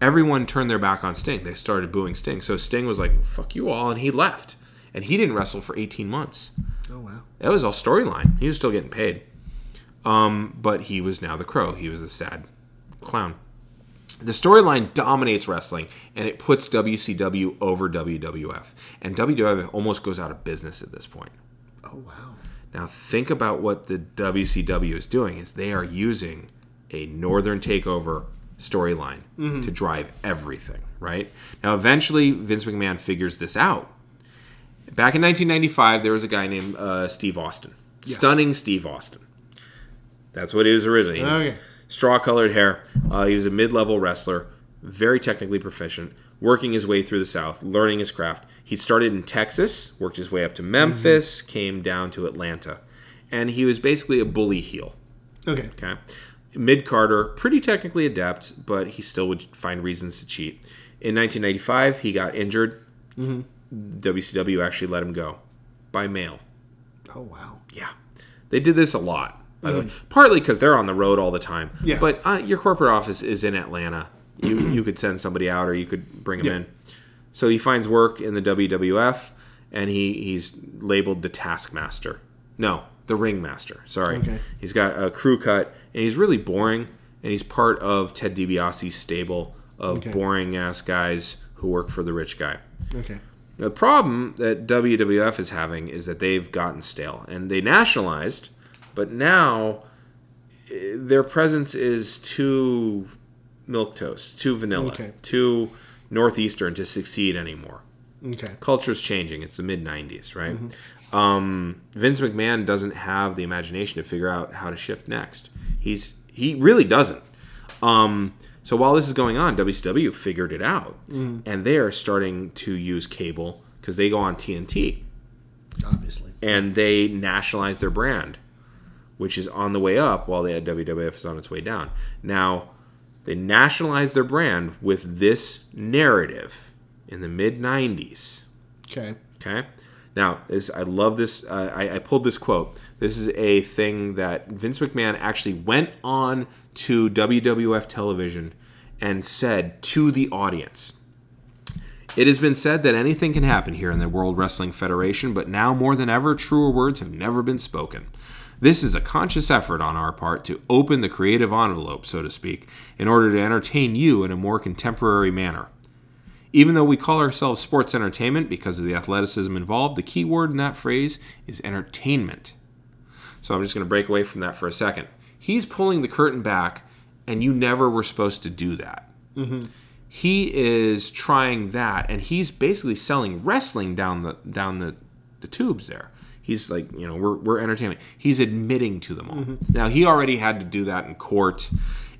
everyone turned their back on Sting. They started booing Sting. So Sting was like, "Fuck you all," and he left. and he didn't wrestle for 18 months. Oh wow. That was all storyline. He was still getting paid. Um, but he was now the crow. He was a sad clown. The storyline dominates wrestling and it puts WCW over WWF. And WWF almost goes out of business at this point. Oh wow. Now think about what the WCW is doing is they are using a northern takeover storyline to drive everything, right? Now eventually Vince McMahon figures this out. Back in 1995 there was a guy named uh, Steve Austin. Yes. Stunning Steve Austin. That's what he was originally. He was Okay. Straw colored hair. Uh, he was a mid level wrestler, very technically proficient, working his way through the South, learning his craft. He started in Texas, worked his way up to Memphis, mm-hmm. came down to Atlanta. And he was basically a bully heel. Okay. Okay. Mid carder, pretty technically adept, but he still would find reasons to cheat. In 1995, he got injured. Mm-hmm. WCW actually let him go by mail. Oh wow. Yeah, they did this a lot. By the way, mm-hmm. partly because they're on the road all the time. Yeah. But uh, your corporate office is in Atlanta. You you could send somebody out, or you could bring them Yeah. in. So he finds work in the WWF, and he he's labeled the Taskmaster. No, the Ringmaster. Sorry. Okay. He's got a crew cut, and he's really boring. And he's part of Ted DiBiase's stable of Okay. boring ass guys who work for the rich guy. Okay. The problem that WWF is having is that they've gotten stale and they nationalized, but now eh, their presence is too milk toast, too vanilla, Okay. too northeastern to succeed anymore. Okay. Culture's changing. It's the mid '90s, right? Um, Vince McMahon doesn't have the imagination to figure out how to shift next. He's he really doesn't. Um, so while this is going on, WCW figured it out, and they are starting to use cable because they go on TNT Obviously. and they nationalize their brand, which is on the way up while the WWF is on its way down. Now, they nationalized their brand with this narrative in the mid '90s. Okay. Okay. Now, this I love this. Uh, I, I pulled this quote. This is a thing that Vince McMahon actually went on to WWF television and said to the audience. It has been said that anything can happen here in the World Wrestling Federation, but now more than ever, truer words have never been spoken. This is a conscious effort on our part to open the creative envelope, so to speak, in order to entertain you in a more contemporary manner. Even though we call ourselves sports entertainment because of the athleticism involved, the key word in that phrase is entertainment. So I'm just going to break away from that for a second. He's pulling the curtain back, and you never were supposed to do that. Mm-hmm. He is trying that, and he's basically selling wrestling down the down the, the tubes there. He's like, you know, we're, we're entertainment. He's admitting to them all. Now, he already had to do that in court.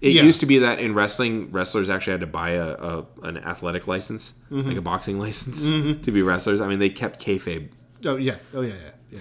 It Yeah. used to be that in wrestling, wrestlers actually had to buy a, a an athletic license, like a boxing license, to be wrestlers. I mean, they kept kayfabe Oh yeah. Oh yeah. Yeah. Yeah.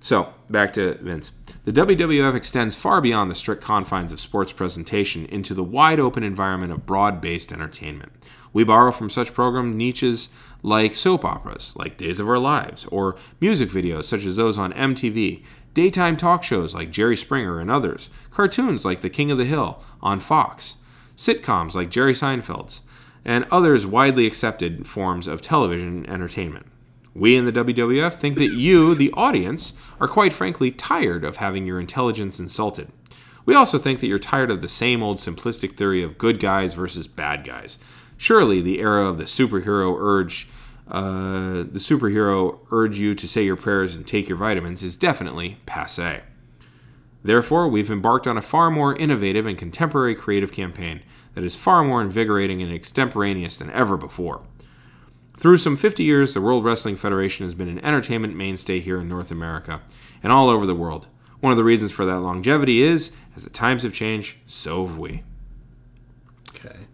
so, back to Vince. The WWF extends far beyond the strict confines of sports presentation into the wide open environment of broad based entertainment. We borrow from such program niches like soap operas, like Days of Our Lives, or music videos such as those on MTV, daytime talk shows like Jerry Springer and others, cartoons like The King of the Hill on Fox, sitcoms like Jerry Seinfeld's, and others widely accepted forms of television entertainment. We in the WWF think that you, the audience, are quite frankly tired of having your intelligence insulted. We also think that you're tired of the same old simplistic theory of good guys versus bad guys. Surely the era of the superhero urge, uh, the superhero urge you to say your prayers and take your vitamins is definitely passe. Therefore, we've embarked on a far more innovative and contemporary creative campaign that is far more invigorating and extemporaneous than ever before. Through some 50 years, the World Wrestling Federation has been an entertainment mainstay here in North America and all over the world. One of the reasons for that longevity is, as the times have changed, so have we.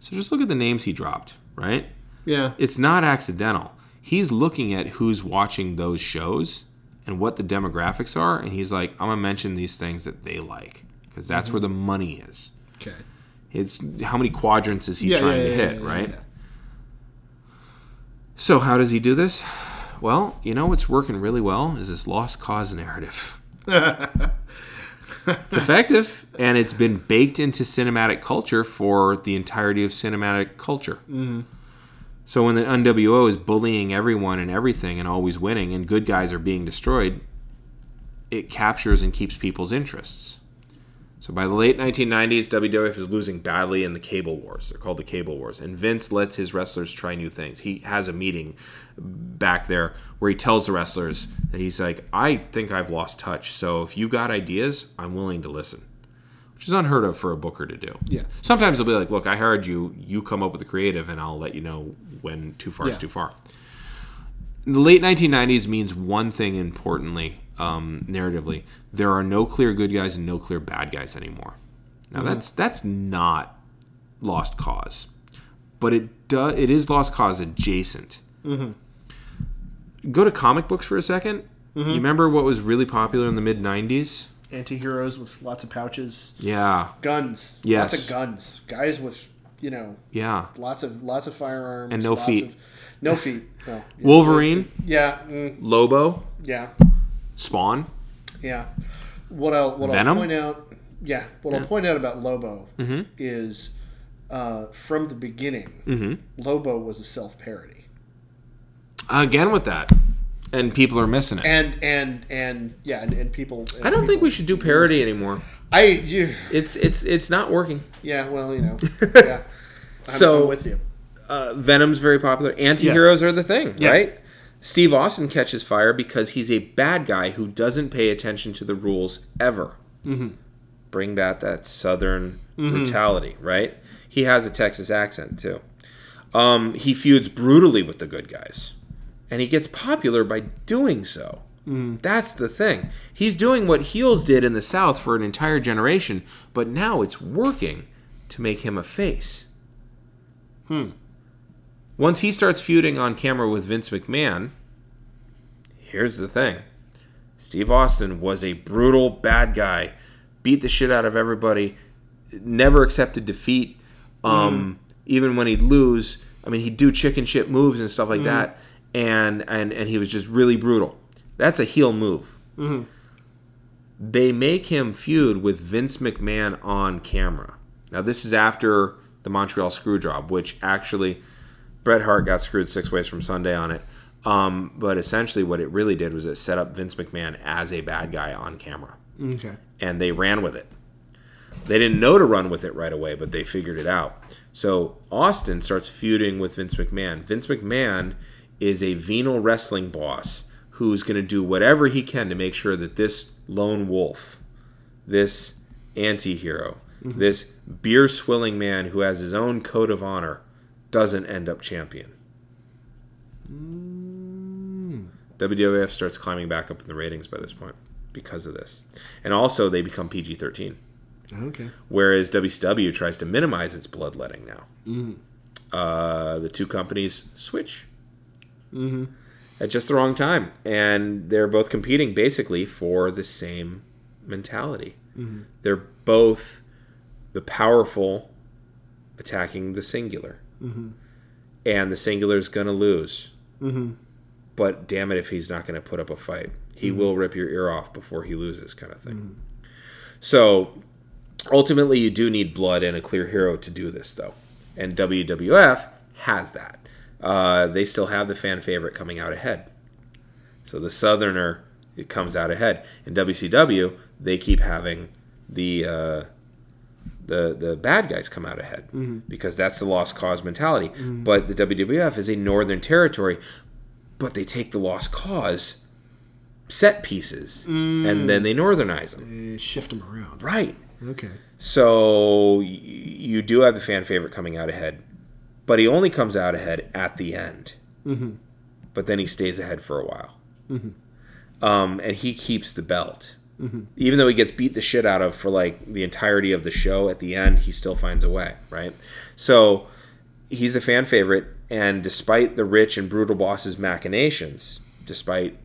So just look at the names he dropped, right? Yeah. It's not accidental. He's looking at who's watching those shows and what the demographics are, and he's like, I'm going to mention these things that they like because that's where mm-hmm. the money is. Okay. It's how many quadrants is he Yeah, trying yeah, to yeah, hit, right? yeah. So how does he do this? Well, you know what's working really well is this lost cause narrative. it's effective, and it's been baked into cinematic culture for the entirety of cinematic culture. Mm-hmm. So when the NWO is bullying everyone and everything and always winning, and good guys are being destroyed, it captures and keeps people's interests. So by the late 1990s, WWF is losing badly in the cable wars. They're called the cable wars. And Vince lets his wrestlers try new things. He has a meeting back there where he tells the wrestlers that he's like, I think I've lost touch. So if you got ideas, I'm willing to listen. Which is unheard of for a booker to do. Yeah. Sometimes they'll be like, look, I hired you. You come up with the creative, and I'll let you know when too far is too far. The late 1990s means one thing importantly, um, narratively. There are no clear good guys and no clear bad guys anymore. Now that's that's not lost cause, but it does it is lost cause adjacent. Go to comic books for a 2nd You remember what was really popular in the mid 90s? Anti-heroes with lots of pouches, Yeah, guns, Yes. lots of guns, guys with you know yeah. lots of lots of firearms And no lots feet. of- no feet. No. Wolverine, Yeah, mm, Lobo, yeah, Spawn. yeah. What I'll what Venom? I'll point out, yeah, what I'll point out about Lobo Mm-hmm. is uh, from the beginning, Mm-hmm. Lobo was a self parody, Again with that, and people are missing it. and and and yeah, and, and people. And I don't think we should do parody anymore. I you, It's it's it's not working. yeah, well, you know, yeah. I'm, So- I'm with you. uh, Venom's very popular. Anti-heroes are the thing, Yeah. right? Steve Austin catches fire because he's a bad guy who doesn't pay attention to the rules ever. Mm-hmm. Bring back that Southern brutality, right? He has a Texas accent too. Um, he feuds brutally with the good guys, and he gets popular by doing so. That's the thing. He's doing what heels did in the South for an entire generation, but now it's working to make him a face. Once he starts feuding on camera with Vince McMahon, here's the thing Steve Austin was a brutal bad guy, beat the shit out of everybody, never accepted defeat. Um, mm. Even when he'd lose, I mean, he'd do chicken shit moves and stuff like mm. that, and, and, and he was just really brutal. That's a heel move. Mm-hmm. They make him feud with Vince McMahon on camera. Now, this is after the Montreal Screwjob, which actually Bret Hart got screwed six ways from Sunday on it. Um, but essentially, what it really did was it set up Vince McMahon as a bad guy on camera, Okay. and they ran with it. They didn't know to run with it right away, but they figured it out. So Austin starts feuding with Vince McMahon. Vince McMahon is a venal wrestling boss who's going to do whatever he can to make sure that this lone wolf, this anti hero, this beer swilling man who has his own code of honor, doesn't end up champion. WWF starts climbing back up in the ratings by this point because of this. And also, they become PG 13 Okay. whereas WCW tries to minimize its bloodletting now. Mm-hmm. Uh, the two companies switch mm-hmm. at just the wrong time, and they're both competing basically for the same mentality. Mm-hmm. They're both the powerful attacking the singular, and the singular is going to lose. But damn it, if he's not going to put up a fight, he will rip your ear off before he loses, kind of thing. So ultimately you do need blood and a clear hero to do this though. And wwf has that. Uh, they still have the fan favorite coming out ahead. So the southerner it comes out ahead. In wcw they keep having the uh, the the bad guys come out ahead because that's the lost cause mentality but the wwf is a northern territory but they take the lost cause set pieces and then they northernize them Uh, shift them around. right Okay. so you do have the fan favorite coming out ahead, but he only comes out ahead at the end. Mm-hmm. But then he stays ahead for a while, um, and he keeps the belt. Mm-hmm. Even though he gets beat the shit out of for like the entirety of the show, at the end he still finds a way, right? So he's a fan favorite, and despite the rich and brutal boss's machinations, despite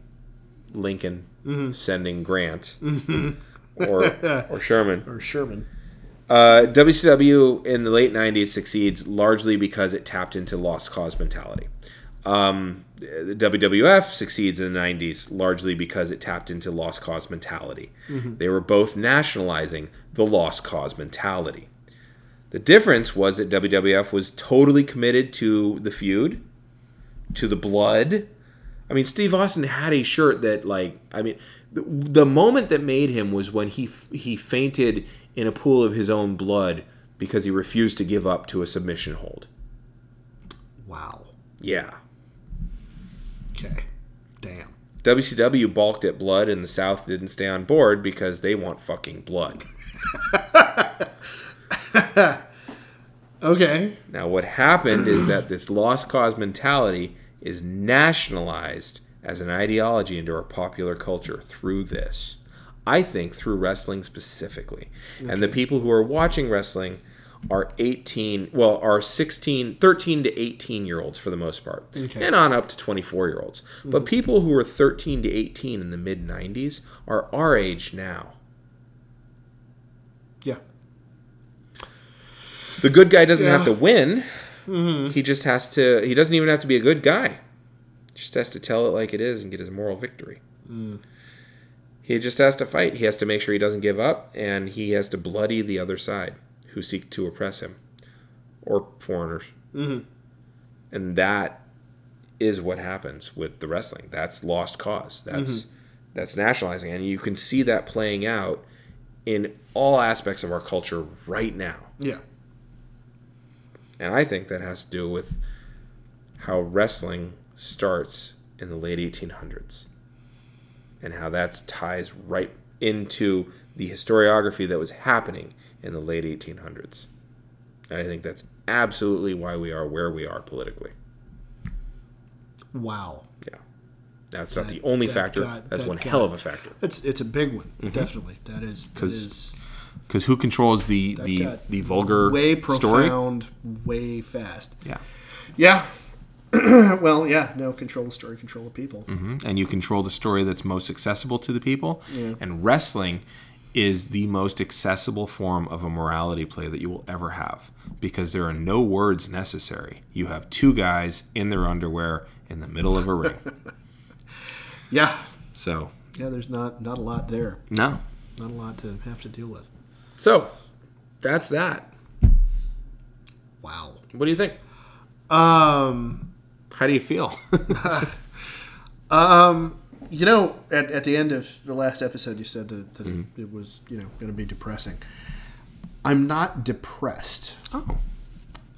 Lincoln mm-hmm. sending Grant mm-hmm. or or Sherman, Or Sherman. uh, WCW in the late 90s succeeds largely because it tapped into lost cause mentality. Um, the WWF succeeds in the 90s largely because it tapped into lost cause mentality. They were both nationalizing the lost cause mentality. The difference was that WWF was totally committed to the feud to the blood. I mean, Steve Austin had a shirt that, like, I mean, the, the moment that made him was when he he fainted in a pool of his own blood because he refused to give up to a submission hold. Wow. Yeah. Okay. Damn. WCW balked at blood, and the South didn't stay on board because they want fucking blood. Okay. Now, what happened is that this lost cause mentality is nationalized as an ideology into our popular culture through this. I think through wrestling specifically. And the people who are watching wrestling are 18, well, are 16, 13 to 18 year olds for the most part, Okay. and on up to 24 year olds. But mm-hmm. people who were 13 to 18 in the mid 90s are our age now. Yeah. The good guy doesn't have to Yeah. win. Mm-hmm. He just has to. He doesn't even have to be a good guy. He just has to tell it like it is and get his moral victory. Mm. He just has to fight. He has to make sure he doesn't give up, and he has to bloody the other side who seek to oppress him or foreigners. Mm-hmm. And that is what happens with the wrestling. That's lost cause. That's mm-hmm. that's nationalizing, and you can see that playing out in all aspects of our culture right now. Yeah. And I think that has to do with how wrestling starts in the late 1800s and how that ties right into the historiography that was happening in the late 1800s. And I think that's absolutely why we are where we are politically. Wow. Yeah. That's not the only that factor. got- that's that one got- hell of a factor. It's it's a big one. Definitely. That is that 'Cause is Because who controls the the, the vulgar way story? profound, way fast. Yeah. Yeah. well, yeah. No, control the story, control the people. Mm-hmm. and you control the story that's most accessible to the people. Yeah. And wrestling is the most accessible form of a morality play that you will ever have because there are no words necessary. You have two guys in their underwear in the middle of a ring. Yeah. So, Yeah. There's not not a lot there. no. Not a lot to have to deal with. So, that's that. Wow. What do you think? Um. How do you feel? Um. You know, at, at the end of the last episode, you said that, that it, it was you know going to be depressing. I'm not depressed. oh.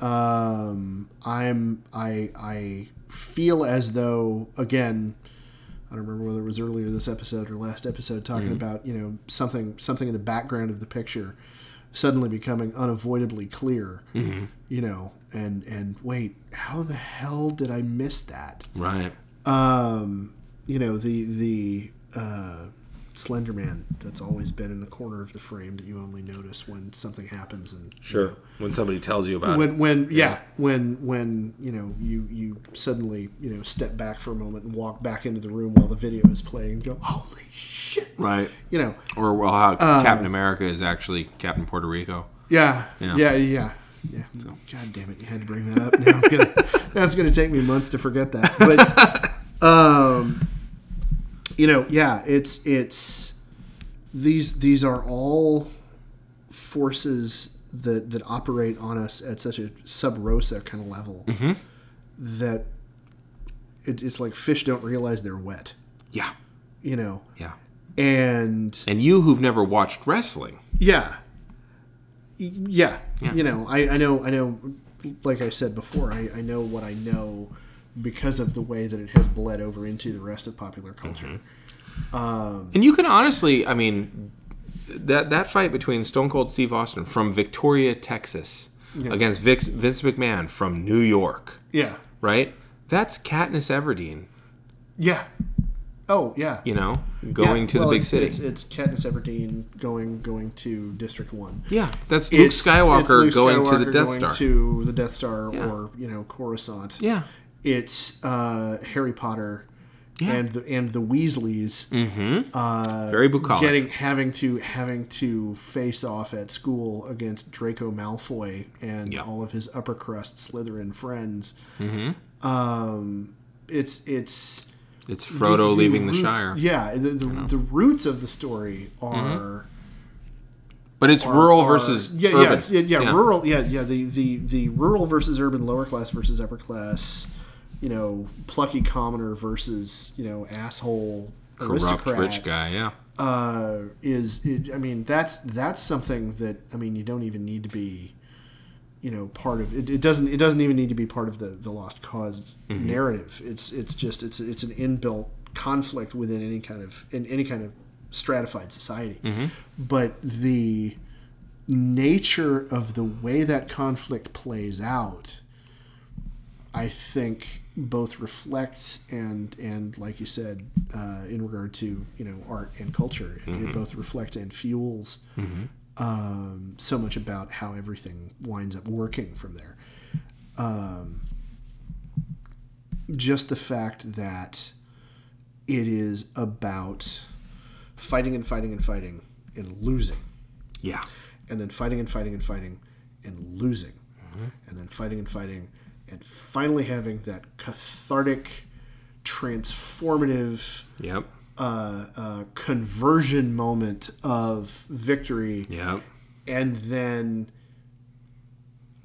um, I'm I I feel as though again I don't remember whether it was earlier this episode or last episode talking about you know something something in the background of the picture suddenly becoming unavoidably clear you know and and wait how the hell did I miss that Right. um, you know the the uh, Slender Man that's always been in the corner of the frame that you only notice when something happens and you Sure. know, When somebody tells you about it. when when yeah. when when you know you you suddenly you know step back for a moment and walk back into the room while the video is playing and go holy shit Right. you know Or well, how Captain America is actually Captain Puerto Rico. yeah Yeah. yeah yeah yeah, god damn it you had to bring that up now I'm gonna, now it's gonna take me months to forget that but um you know yeah it's it's these these are all forces that that operate on us at such a sub rosa kind of level mm-hmm. that it, it's like fish don't realize they're wet Yeah. you know Yeah. and And you who've never watched wrestling. yeah yeah, Yeah. you know I, I know i know like i said before I, I know what i know because of the way that it has bled over into the rest of popular mm-hmm. culture. Um, and you can honestly, I mean, that that fight between Stone Cold Steve Austin from Victoria, Texas, against Vince, Vince McMahon from New York, yeah. Right? That's Katniss Everdeen, yeah. Oh yeah. You know, going Yeah, to well, the big it's, city. it's, it's Katniss Everdeen going going to District One. Yeah, that's Luke It's- Skywalker it's Luke going to the Skywalker Death going Star. to the Death Star Yeah. or you know Coruscant. Yeah, it's uh, Harry Potter Yeah. and the and the Weasleys mm-hmm. uh, very bucolic. getting having to having to face off at school against Draco Malfoy and Yeah. all of his upper crust Slytherin friends. Mm-hmm. Um, it's it's it's Frodo leaving the roots- Shire, Yeah, the, the, the roots of the story are. but it's are- rural are- versus yeah, urban. yeah, it's, yeah, yeah, rural, yeah, yeah. The, the the rural versus urban, lower class versus upper class you know plucky commoner versus you know asshole Corrupt rich guy. Yeah. uh, is it, I mean that's that's something that I mean you don't even need to be you know part of it, it doesn't it doesn't even need to be part of the the lost because narrative it's it's just it's it's an inbuilt conflict within any kind of in any kind of stratified society but the nature of the way that conflict plays out I think both reflects and and like you said uh, in regard to you know art and culture. It- it both reflects and fuels um, so much about how everything winds up working from there. Um, just the fact that it is about fighting and fighting and fighting and losing. Yeah. and then fighting and fighting and fighting and losing, and then fighting and fighting, and finally having that cathartic, transformative Yep. uh, uh, conversion moment of victory, Yep. and then.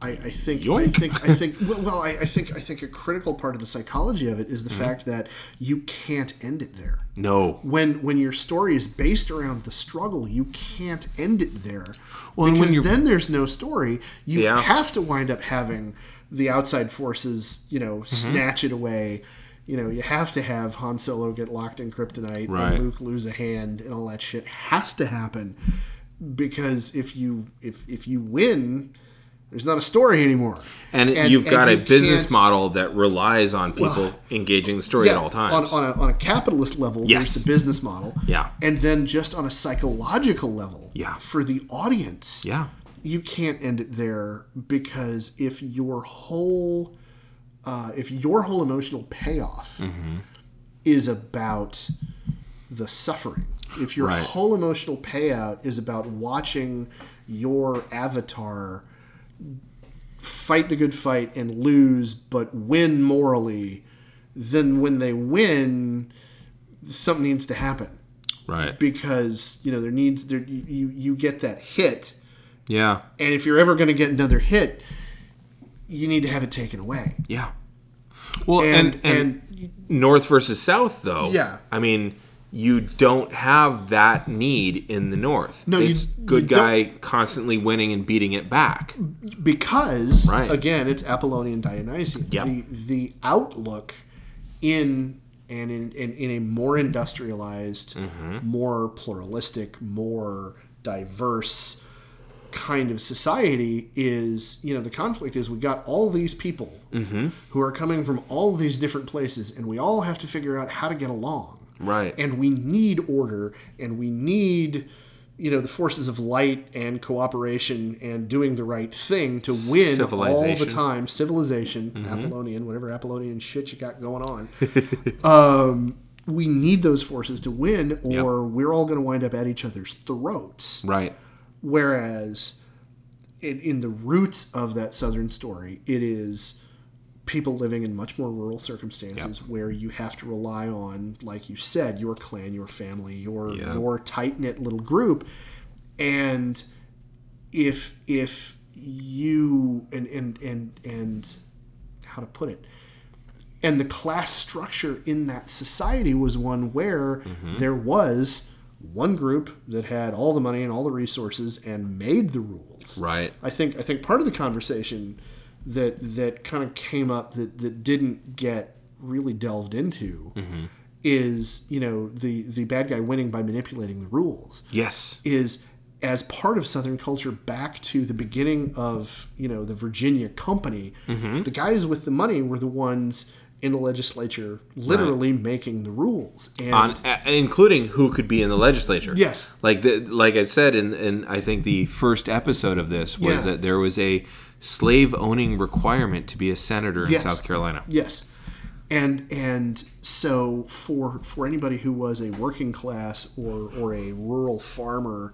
I, I think I think I think well, well I, I think I think a critical part of the psychology of it is the fact that you can't end it there No. when when your story is based around the struggle, you can't end it there. Well, because then there's no story. You Yeah. have to wind up having the outside forces, you know, Mm-hmm. snatch it away. You know, you have to have Han Solo get locked in kryptonite Right. and Luke lose a hand and all that shit has to happen because if you if if you win, there's not a story anymore. And, And- you've and got you a business model that relies on people engaging the story at all times. On, on, a, on a capitalist level, Yes. there's the business model. Yeah. And then just on a psychological level, Yeah. for the audience, yeah. You can't end it there because if your whole uh, if your whole emotional payoff Mm-hmm. is about the suffering, if your Right. whole emotional payout is about watching your avatar fight the good fight and lose but win morally, then when they win, something needs to happen Right. because you know there needs there you you, you get that hit Yeah. and if you're ever going to get another hit you need to have it taken away Yeah. Well, and and, and, and, North versus South, though. Yeah. I mean, you don't have that need in the North. No, you- it's you good don't- guy constantly winning and beating it back. because Right. again it's Apollonian Dionysian Yep. the the outlook in and in, in, in a more industrialized Mm-hmm. more pluralistic more diverse kind of society is you know the conflict is we got all these people Mm-hmm. who are coming from all these different places and we all have to figure out how to get along. Right. and we need order and we need you know the forces of light and cooperation and doing the right thing to win all the time. Civilization apollonian whatever apollonian shit you got going on. Um, we need those forces to win or we're all going to wind up at each other's throats. Right. Whereas in, in the roots of that Southern story, it is people living in much more rural circumstances where you have to rely on, like you said, your clan, your family, your Yeah. your tight knit little group, and if if you and and and and how to put it and the class structure in that society was one where mm-hmm. there was one group that had all the money and all the resources and made the rules. Right. I think I think part of the conversation that that kind of came up that that didn't get really delved into is you know the the bad guy winning by manipulating the rules Yes. is as part of Southern culture back to the beginning of you know the Virginia Company. Mm-hmm. The guys with the money were the ones in the legislature, literally making the rules. And On, a- including who could be in the legislature. Yes. Like the, like I said in, in I think the first episode of this was Yeah. that there was a slave owning requirement to be a senator in Yes. South Carolina. Yes. And and so for for anybody who was a working class or or a rural farmer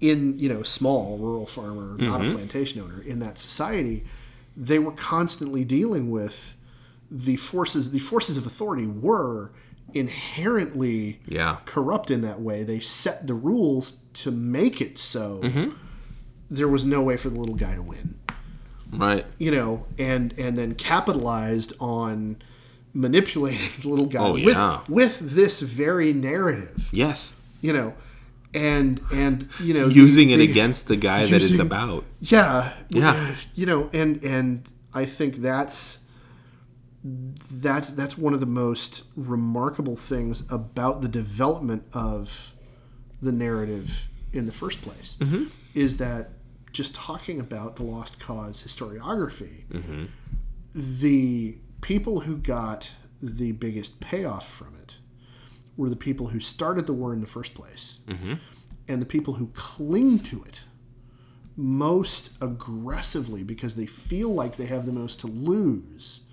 in you know small rural farmer not a mm-hmm. plantation owner in that society they were constantly dealing with the forces the forces of authority were inherently Yeah. corrupt in that way they set the rules to make it so mm-hmm. there was no way for the little guy to win Right. you know, and and then capitalized on manipulating the little guy Oh, yeah. with with this very narrative. Yes. You know, and and you know Using the- it against the guy that it's about. Yeah, Yeah. You know, and and I think that's that's that's one of the most remarkable things about the development of the narrative in the first place mm-hmm. is that just talking about the lost cause historiography mm-hmm. the people who got the biggest payoff from it were the people who started the war in the first place mm-hmm. and the people who cling to it most aggressively because they feel like they have the most to lose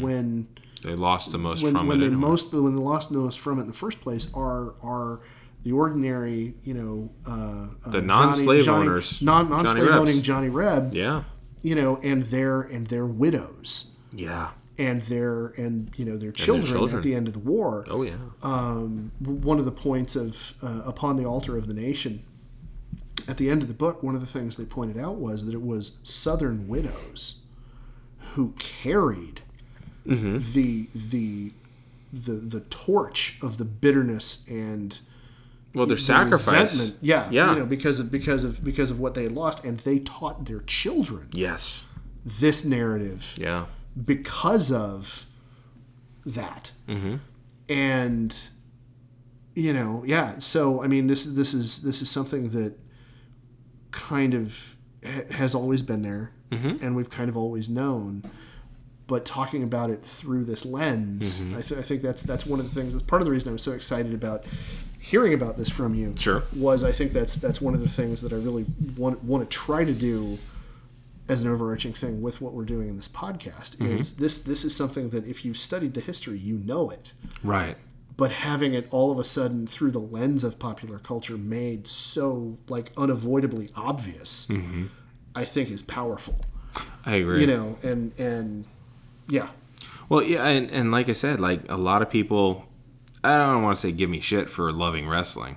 when They lost the most when, from when it. they anyway. most when they lost the most from it in the first place are are the ordinary you know uh, uh, The non-slave Johnny- owners. non non Johnny slave owning Johnny Reb yeah. you know and their and their widows Yeah. and their and you know their children, children. at the end of the war Oh yeah. um, one of the points of uh, upon the altar of the nation at the end of the book one of the things they pointed out was that it was southern widows who carried Mm-hmm. the the the the torch of the bitterness and well, their the sacrifice. resentment. yeah Yeah. you know because of because of because of what they had lost and they taught their children yes. this narrative Yeah. because of that. Mm-hmm. And you know, yeah. So I mean, this this is this is something that kind of ha- has always been there, mm-hmm. and we've kind of always known. But talking about it through this lens, mm-hmm. I, th- I think that's that's one of the things. That's part of the reason I was so excited about hearing about this from you. Sure. Was I think that's that's one of the things that I really want want to try to do as an overarching thing with what we're doing in this podcast mm-hmm. is this this is something that if you've studied the history you know it Right. but having it all of a sudden through the lens of popular culture made so like unavoidably obvious mm-hmm. i think is powerful I agree. you know and and yeah Well, yeah, and, and like I said, like a lot of people, I don't want to say give me shit for loving wrestling,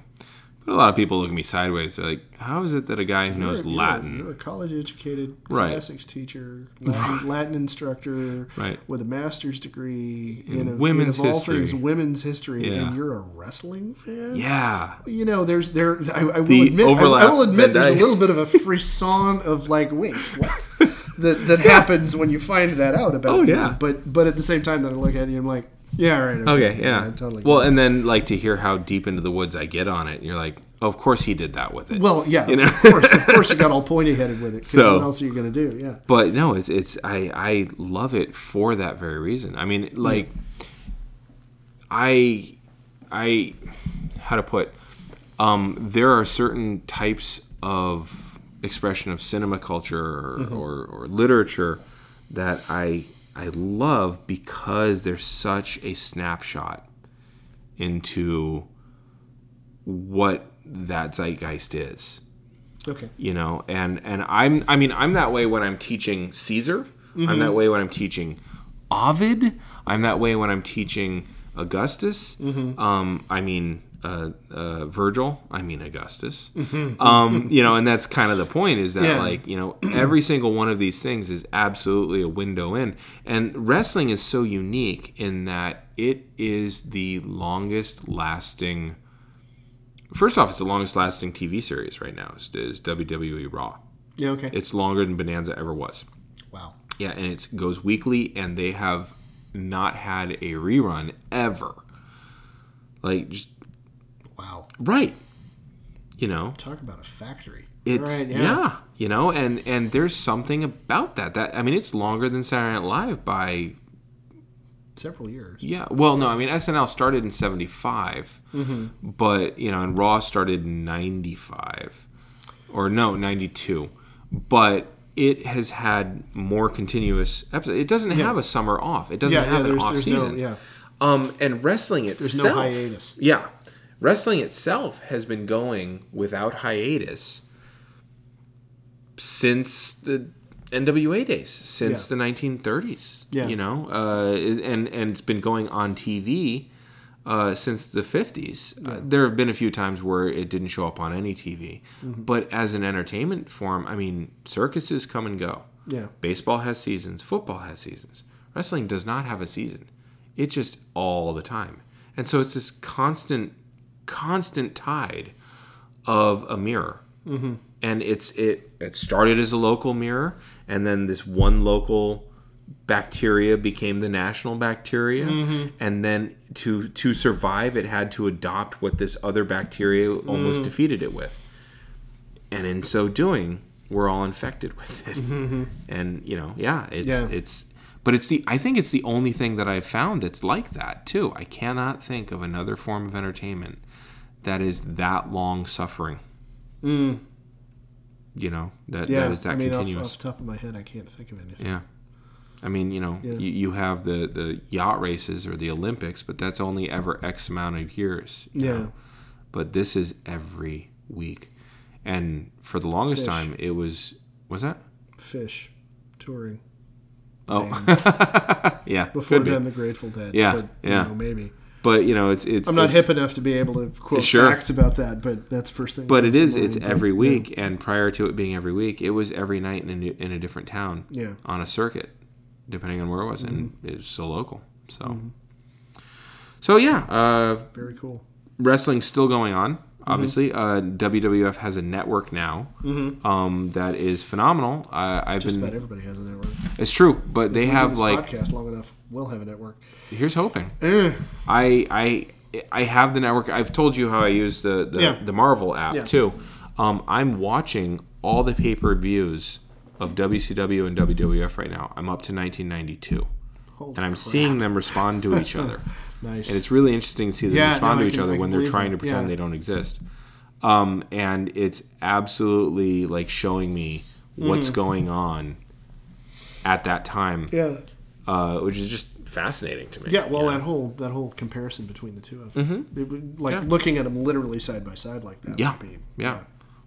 but a lot of people look at me sideways. They're like, how is it that a guy who knows You're- you're a- Latin, you're a college educated Right. classics teacher latin, latin instructor Right. with a master's degree in, a, women's in of all history. things, women's history Yeah. and you're a wrestling fan yeah, you know, there's there. I, I will The admit. I, I will admit. There's a little bit of a frisson of like, wait, what? that that happens when you find that out about. Oh, yeah. But but at the same time, then I look at you, I'm like, yeah, right. okay, yeah, I totally. Well, and then like to hear how deep into the woods I get on it, and you're like, oh, of course he did that with it. well, yeah, you know? of course, of course, you got all pointy headed with it. So- what else are you gonna do? Yeah. but no it's it's i i love it for that very reason i mean like i i how to put um there are certain types of expression of cinema culture or, mm-hmm. or, or literature that i i love because they're such a snapshot into what that zeitgeist is. Okay. you know and and i'm i mean i'm that way when i'm teaching caesar. I'm that mm-hmm. way when i'm teaching ovid. I'm that way when i'm teaching augustus. Mm-hmm. Um i mean uh, uh, Virgil, I mean Augustus, um, you know, and that's kind of the point is that Yeah. like you know every single one of these things is absolutely a window in, and wrestling is so unique in that it is the longest lasting First off, it's the longest lasting TV series right now. Is, is WWE Raw. Yeah. Okay. It's longer than Bonanza ever was. wow. Yeah, and it goes weekly, and they have not had a rerun ever. Like, just Wow. right. You know, Talk about a factory. it's Right, yeah. yeah. You know, and and there's something about that. That I mean, it's longer than Saturday Night Live by Several years. Yeah, well, no, I mean SNL started in '75, but you know, and Raw started in '95, or no, '92, but it has had more continuous episodes. It doesn't have a summer off. It doesn't Yeah. Yeah. have an There's off season. no yeah. Um, and wrestling itself, There's no hiatus. Yeah, wrestling itself has been going without hiatus since the NWA days, since Yeah. the 1930s. Yeah. you know, uh, and and it's been going on TV uh, since the 50s. Uh, there have been a few times where it didn't show up on any TV, Mm-hmm. but as an entertainment form, I mean, circuses come and go. Yeah. Baseball has seasons. Football has seasons. Wrestling does not have a season. It just all the time. And so it's this constant, constant tide of a mirror. Mm-hmm. And it's it it started as a local mirror, and then this one local bacteria became the national bacteria. Mm-hmm. And then to to survive it had to adopt what this other bacteria almost mm. defeated it with. And in so doing we're all infected with it. Mm-hmm, mm-hmm. And you know yeah it's Yeah. it's but it's the i think it's the only thing that i've found that's like that too. I cannot think of another form of entertainment that is that long suffering mm. you know that, Yeah, that is that I mean, off, continuous off the top of my head, I can't think of anything. yeah. I mean, you know, Yeah. you, you have the, the yacht races or the Olympics, but that's only ever X amount of years. you Yeah. know. But this is every week. And for the longest Phish. time, it was, was that? Phish, touring. Oh, yeah. Before could be. then, the Grateful Dead. Yeah, but, you yeah. know, maybe. But, you know, it's, it's, I'm not it's- hip enough to be able to quote Sure. facts about that, but that's first thing. But it is, it's every Yeah. week. And prior to it being every week, it was every night in a, new, in a different town Yeah. on a circuit, depending on where it was. And Mm-hmm. it was so local. So, so yeah, uh, Very cool. wrestling's still going on. Mm-hmm. Obviously, uh, WWF has a network now um, that is phenomenal. Uh, I've Mm-hmm. Just been. about everybody has a network. It's true, but they If do have like. podcast long enough, we'll have a network. Here's hoping. Eh, I I I have the network. I've told you how I use the the, Yeah. the Marvel app Yeah. too. Um, I'm watching all the pay per views of WCW and WWF right now. I'm up to 1992, holy and I'm crap. seeing them respond to each other. Nice. and it's really interesting to see them Yeah, respond no, to each can- other when they're trying that. to pretend they don't exist. Um, and it's absolutely like showing me what's going on at that time, yeah. uh, which is just fascinating to me. Yeah, well, you know? that whole that whole comparison between the two of them, it would, like Yeah. looking at them literally side by side like that. Yeah, would be, yeah.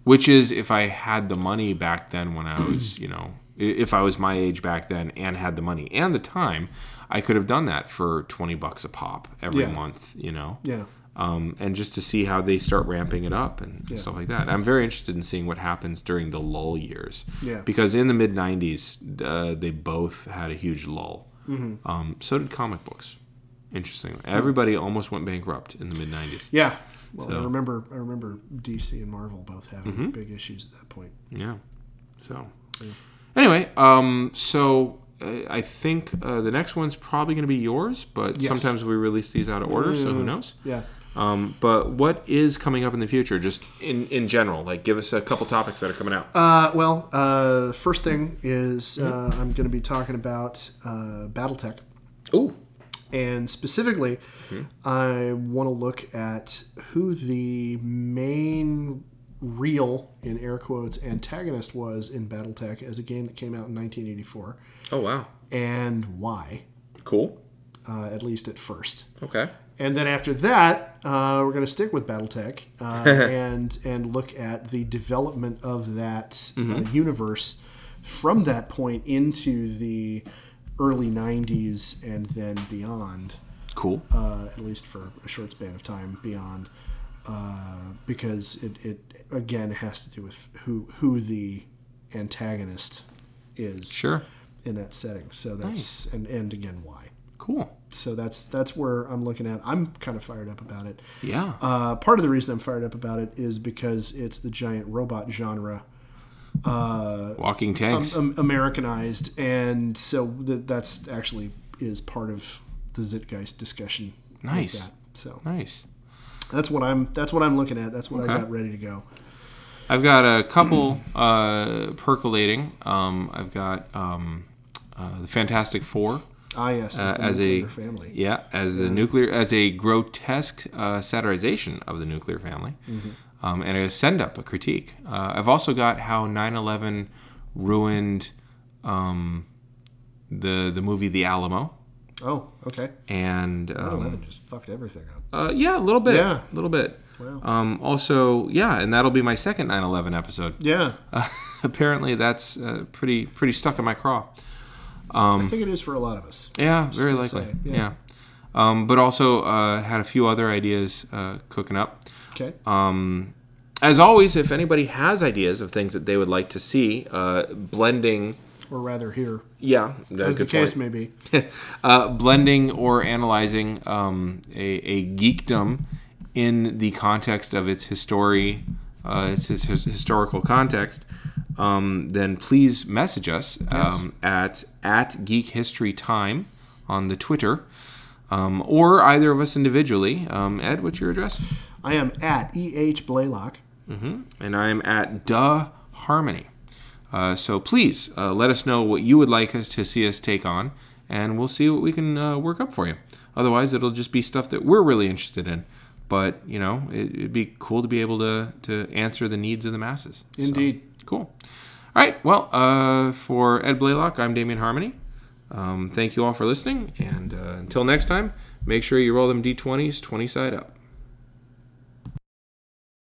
Which is if I had the money back then when I was, you know, if I was my age back then and had the money and the time, I could have done that for 20 bucks a pop every Yeah. month, you know. yeah, um, and just to see how they start ramping it up and Yeah. stuff like that. I'm very interested in seeing what happens during the lull years. Yeah. Because in the mid '90s, uh, they both had a huge lull. Mm-hmm. Um, so did comic books. Interesting. Everybody almost went bankrupt in the mid '90s. yeah. Well, I So- Mm-hmm. remember I remember DC and Marvel both having big issues at that point. Yeah. So, anyway, um, so uh, I think uh, the next one's probably going to be yours, but Yes. sometimes we release these out of order, so who knows? Yeah. Um, but what is coming up in the future, just in, in general? Like, give us a couple topics that are coming out. Uh, well, uh, the first thing is Mm-hmm. uh, I'm going to be talking about uh, BattleTech. Ooh, And specifically, Hmm. I want to look at who the main real, in air quotes, antagonist was in Battletech as a game that came out in 1984, oh wow, and why, cool. uh, at least at first. Okay, And then after that, uh, we're going to stick with BattleTech uh, and and look at the development of that uh, universe from that point into the early '90s and then beyond cool. uh, at least for a short span of time beyond, uh, because it, it again has to do with who who the antagonist is Sure, in that setting. So that's and and again why. Cool. So that's that's where I'm looking at. I'm kind of fired up about it. Yeah, Uh, part of the reason I'm fired up about it is because it's the giant robot genre uh, walking tanks. um, Americanized, and so th- that's actually is part of the Zeitgeist discussion. Nice. that. So nice. that's what I'm that's what I'm looking at. That's what I got ready to go. I've got a couple uh, percolating. Um, I've got um, uh, the Fantastic Four. Ah, yes, uh, as a nuclear family. yeah, as a nuclear as a grotesque uh, satirization of the nuclear family, Mm-hmm. um, and a send up, a critique. Uh, I've also got how 9/11 ruined um, the the movie The Alamo, Oh, okay. and um, 11 just fucked everything up. uh, yeah, a little bit, Yeah. a little bit. Wow. Um, also, yeah, and that'll be my second 9/11 episode. Yeah, Uh, apparently, that's uh, pretty pretty stuck in my craw. I think it is for a lot of us. Yeah, very likely. yeah. yeah. Um, but also uh, had a few other ideas uh, cooking up. Okay. Um, as always, if anybody has ideas of things that they would like to see, uh, blending or rather here, Yeah, as the case may be. uh, blending or analyzing um, a, a geekdom in the context of its history, uh, its, his historical context, um, then please message us um, at at Geek History Time on the Twitter, um, or either of us individually. Um, Ed, what's your address? I am at eh Blaylock. and I am at Duh Harmony. Uh, so please uh, let us know what you would like us to see us take on, and we'll see what we can uh, work up for you. Otherwise, it'll just be stuff that we're really interested in. But you know, it, it'd be cool to be able to to answer the needs of the masses. So, Indeed. Cool. All right. Well, uh, for Ed Blaylock, I'm Damian Harmony. Um, thank you all for listening, and uh, until next time, make sure you roll them d20s 20 side up.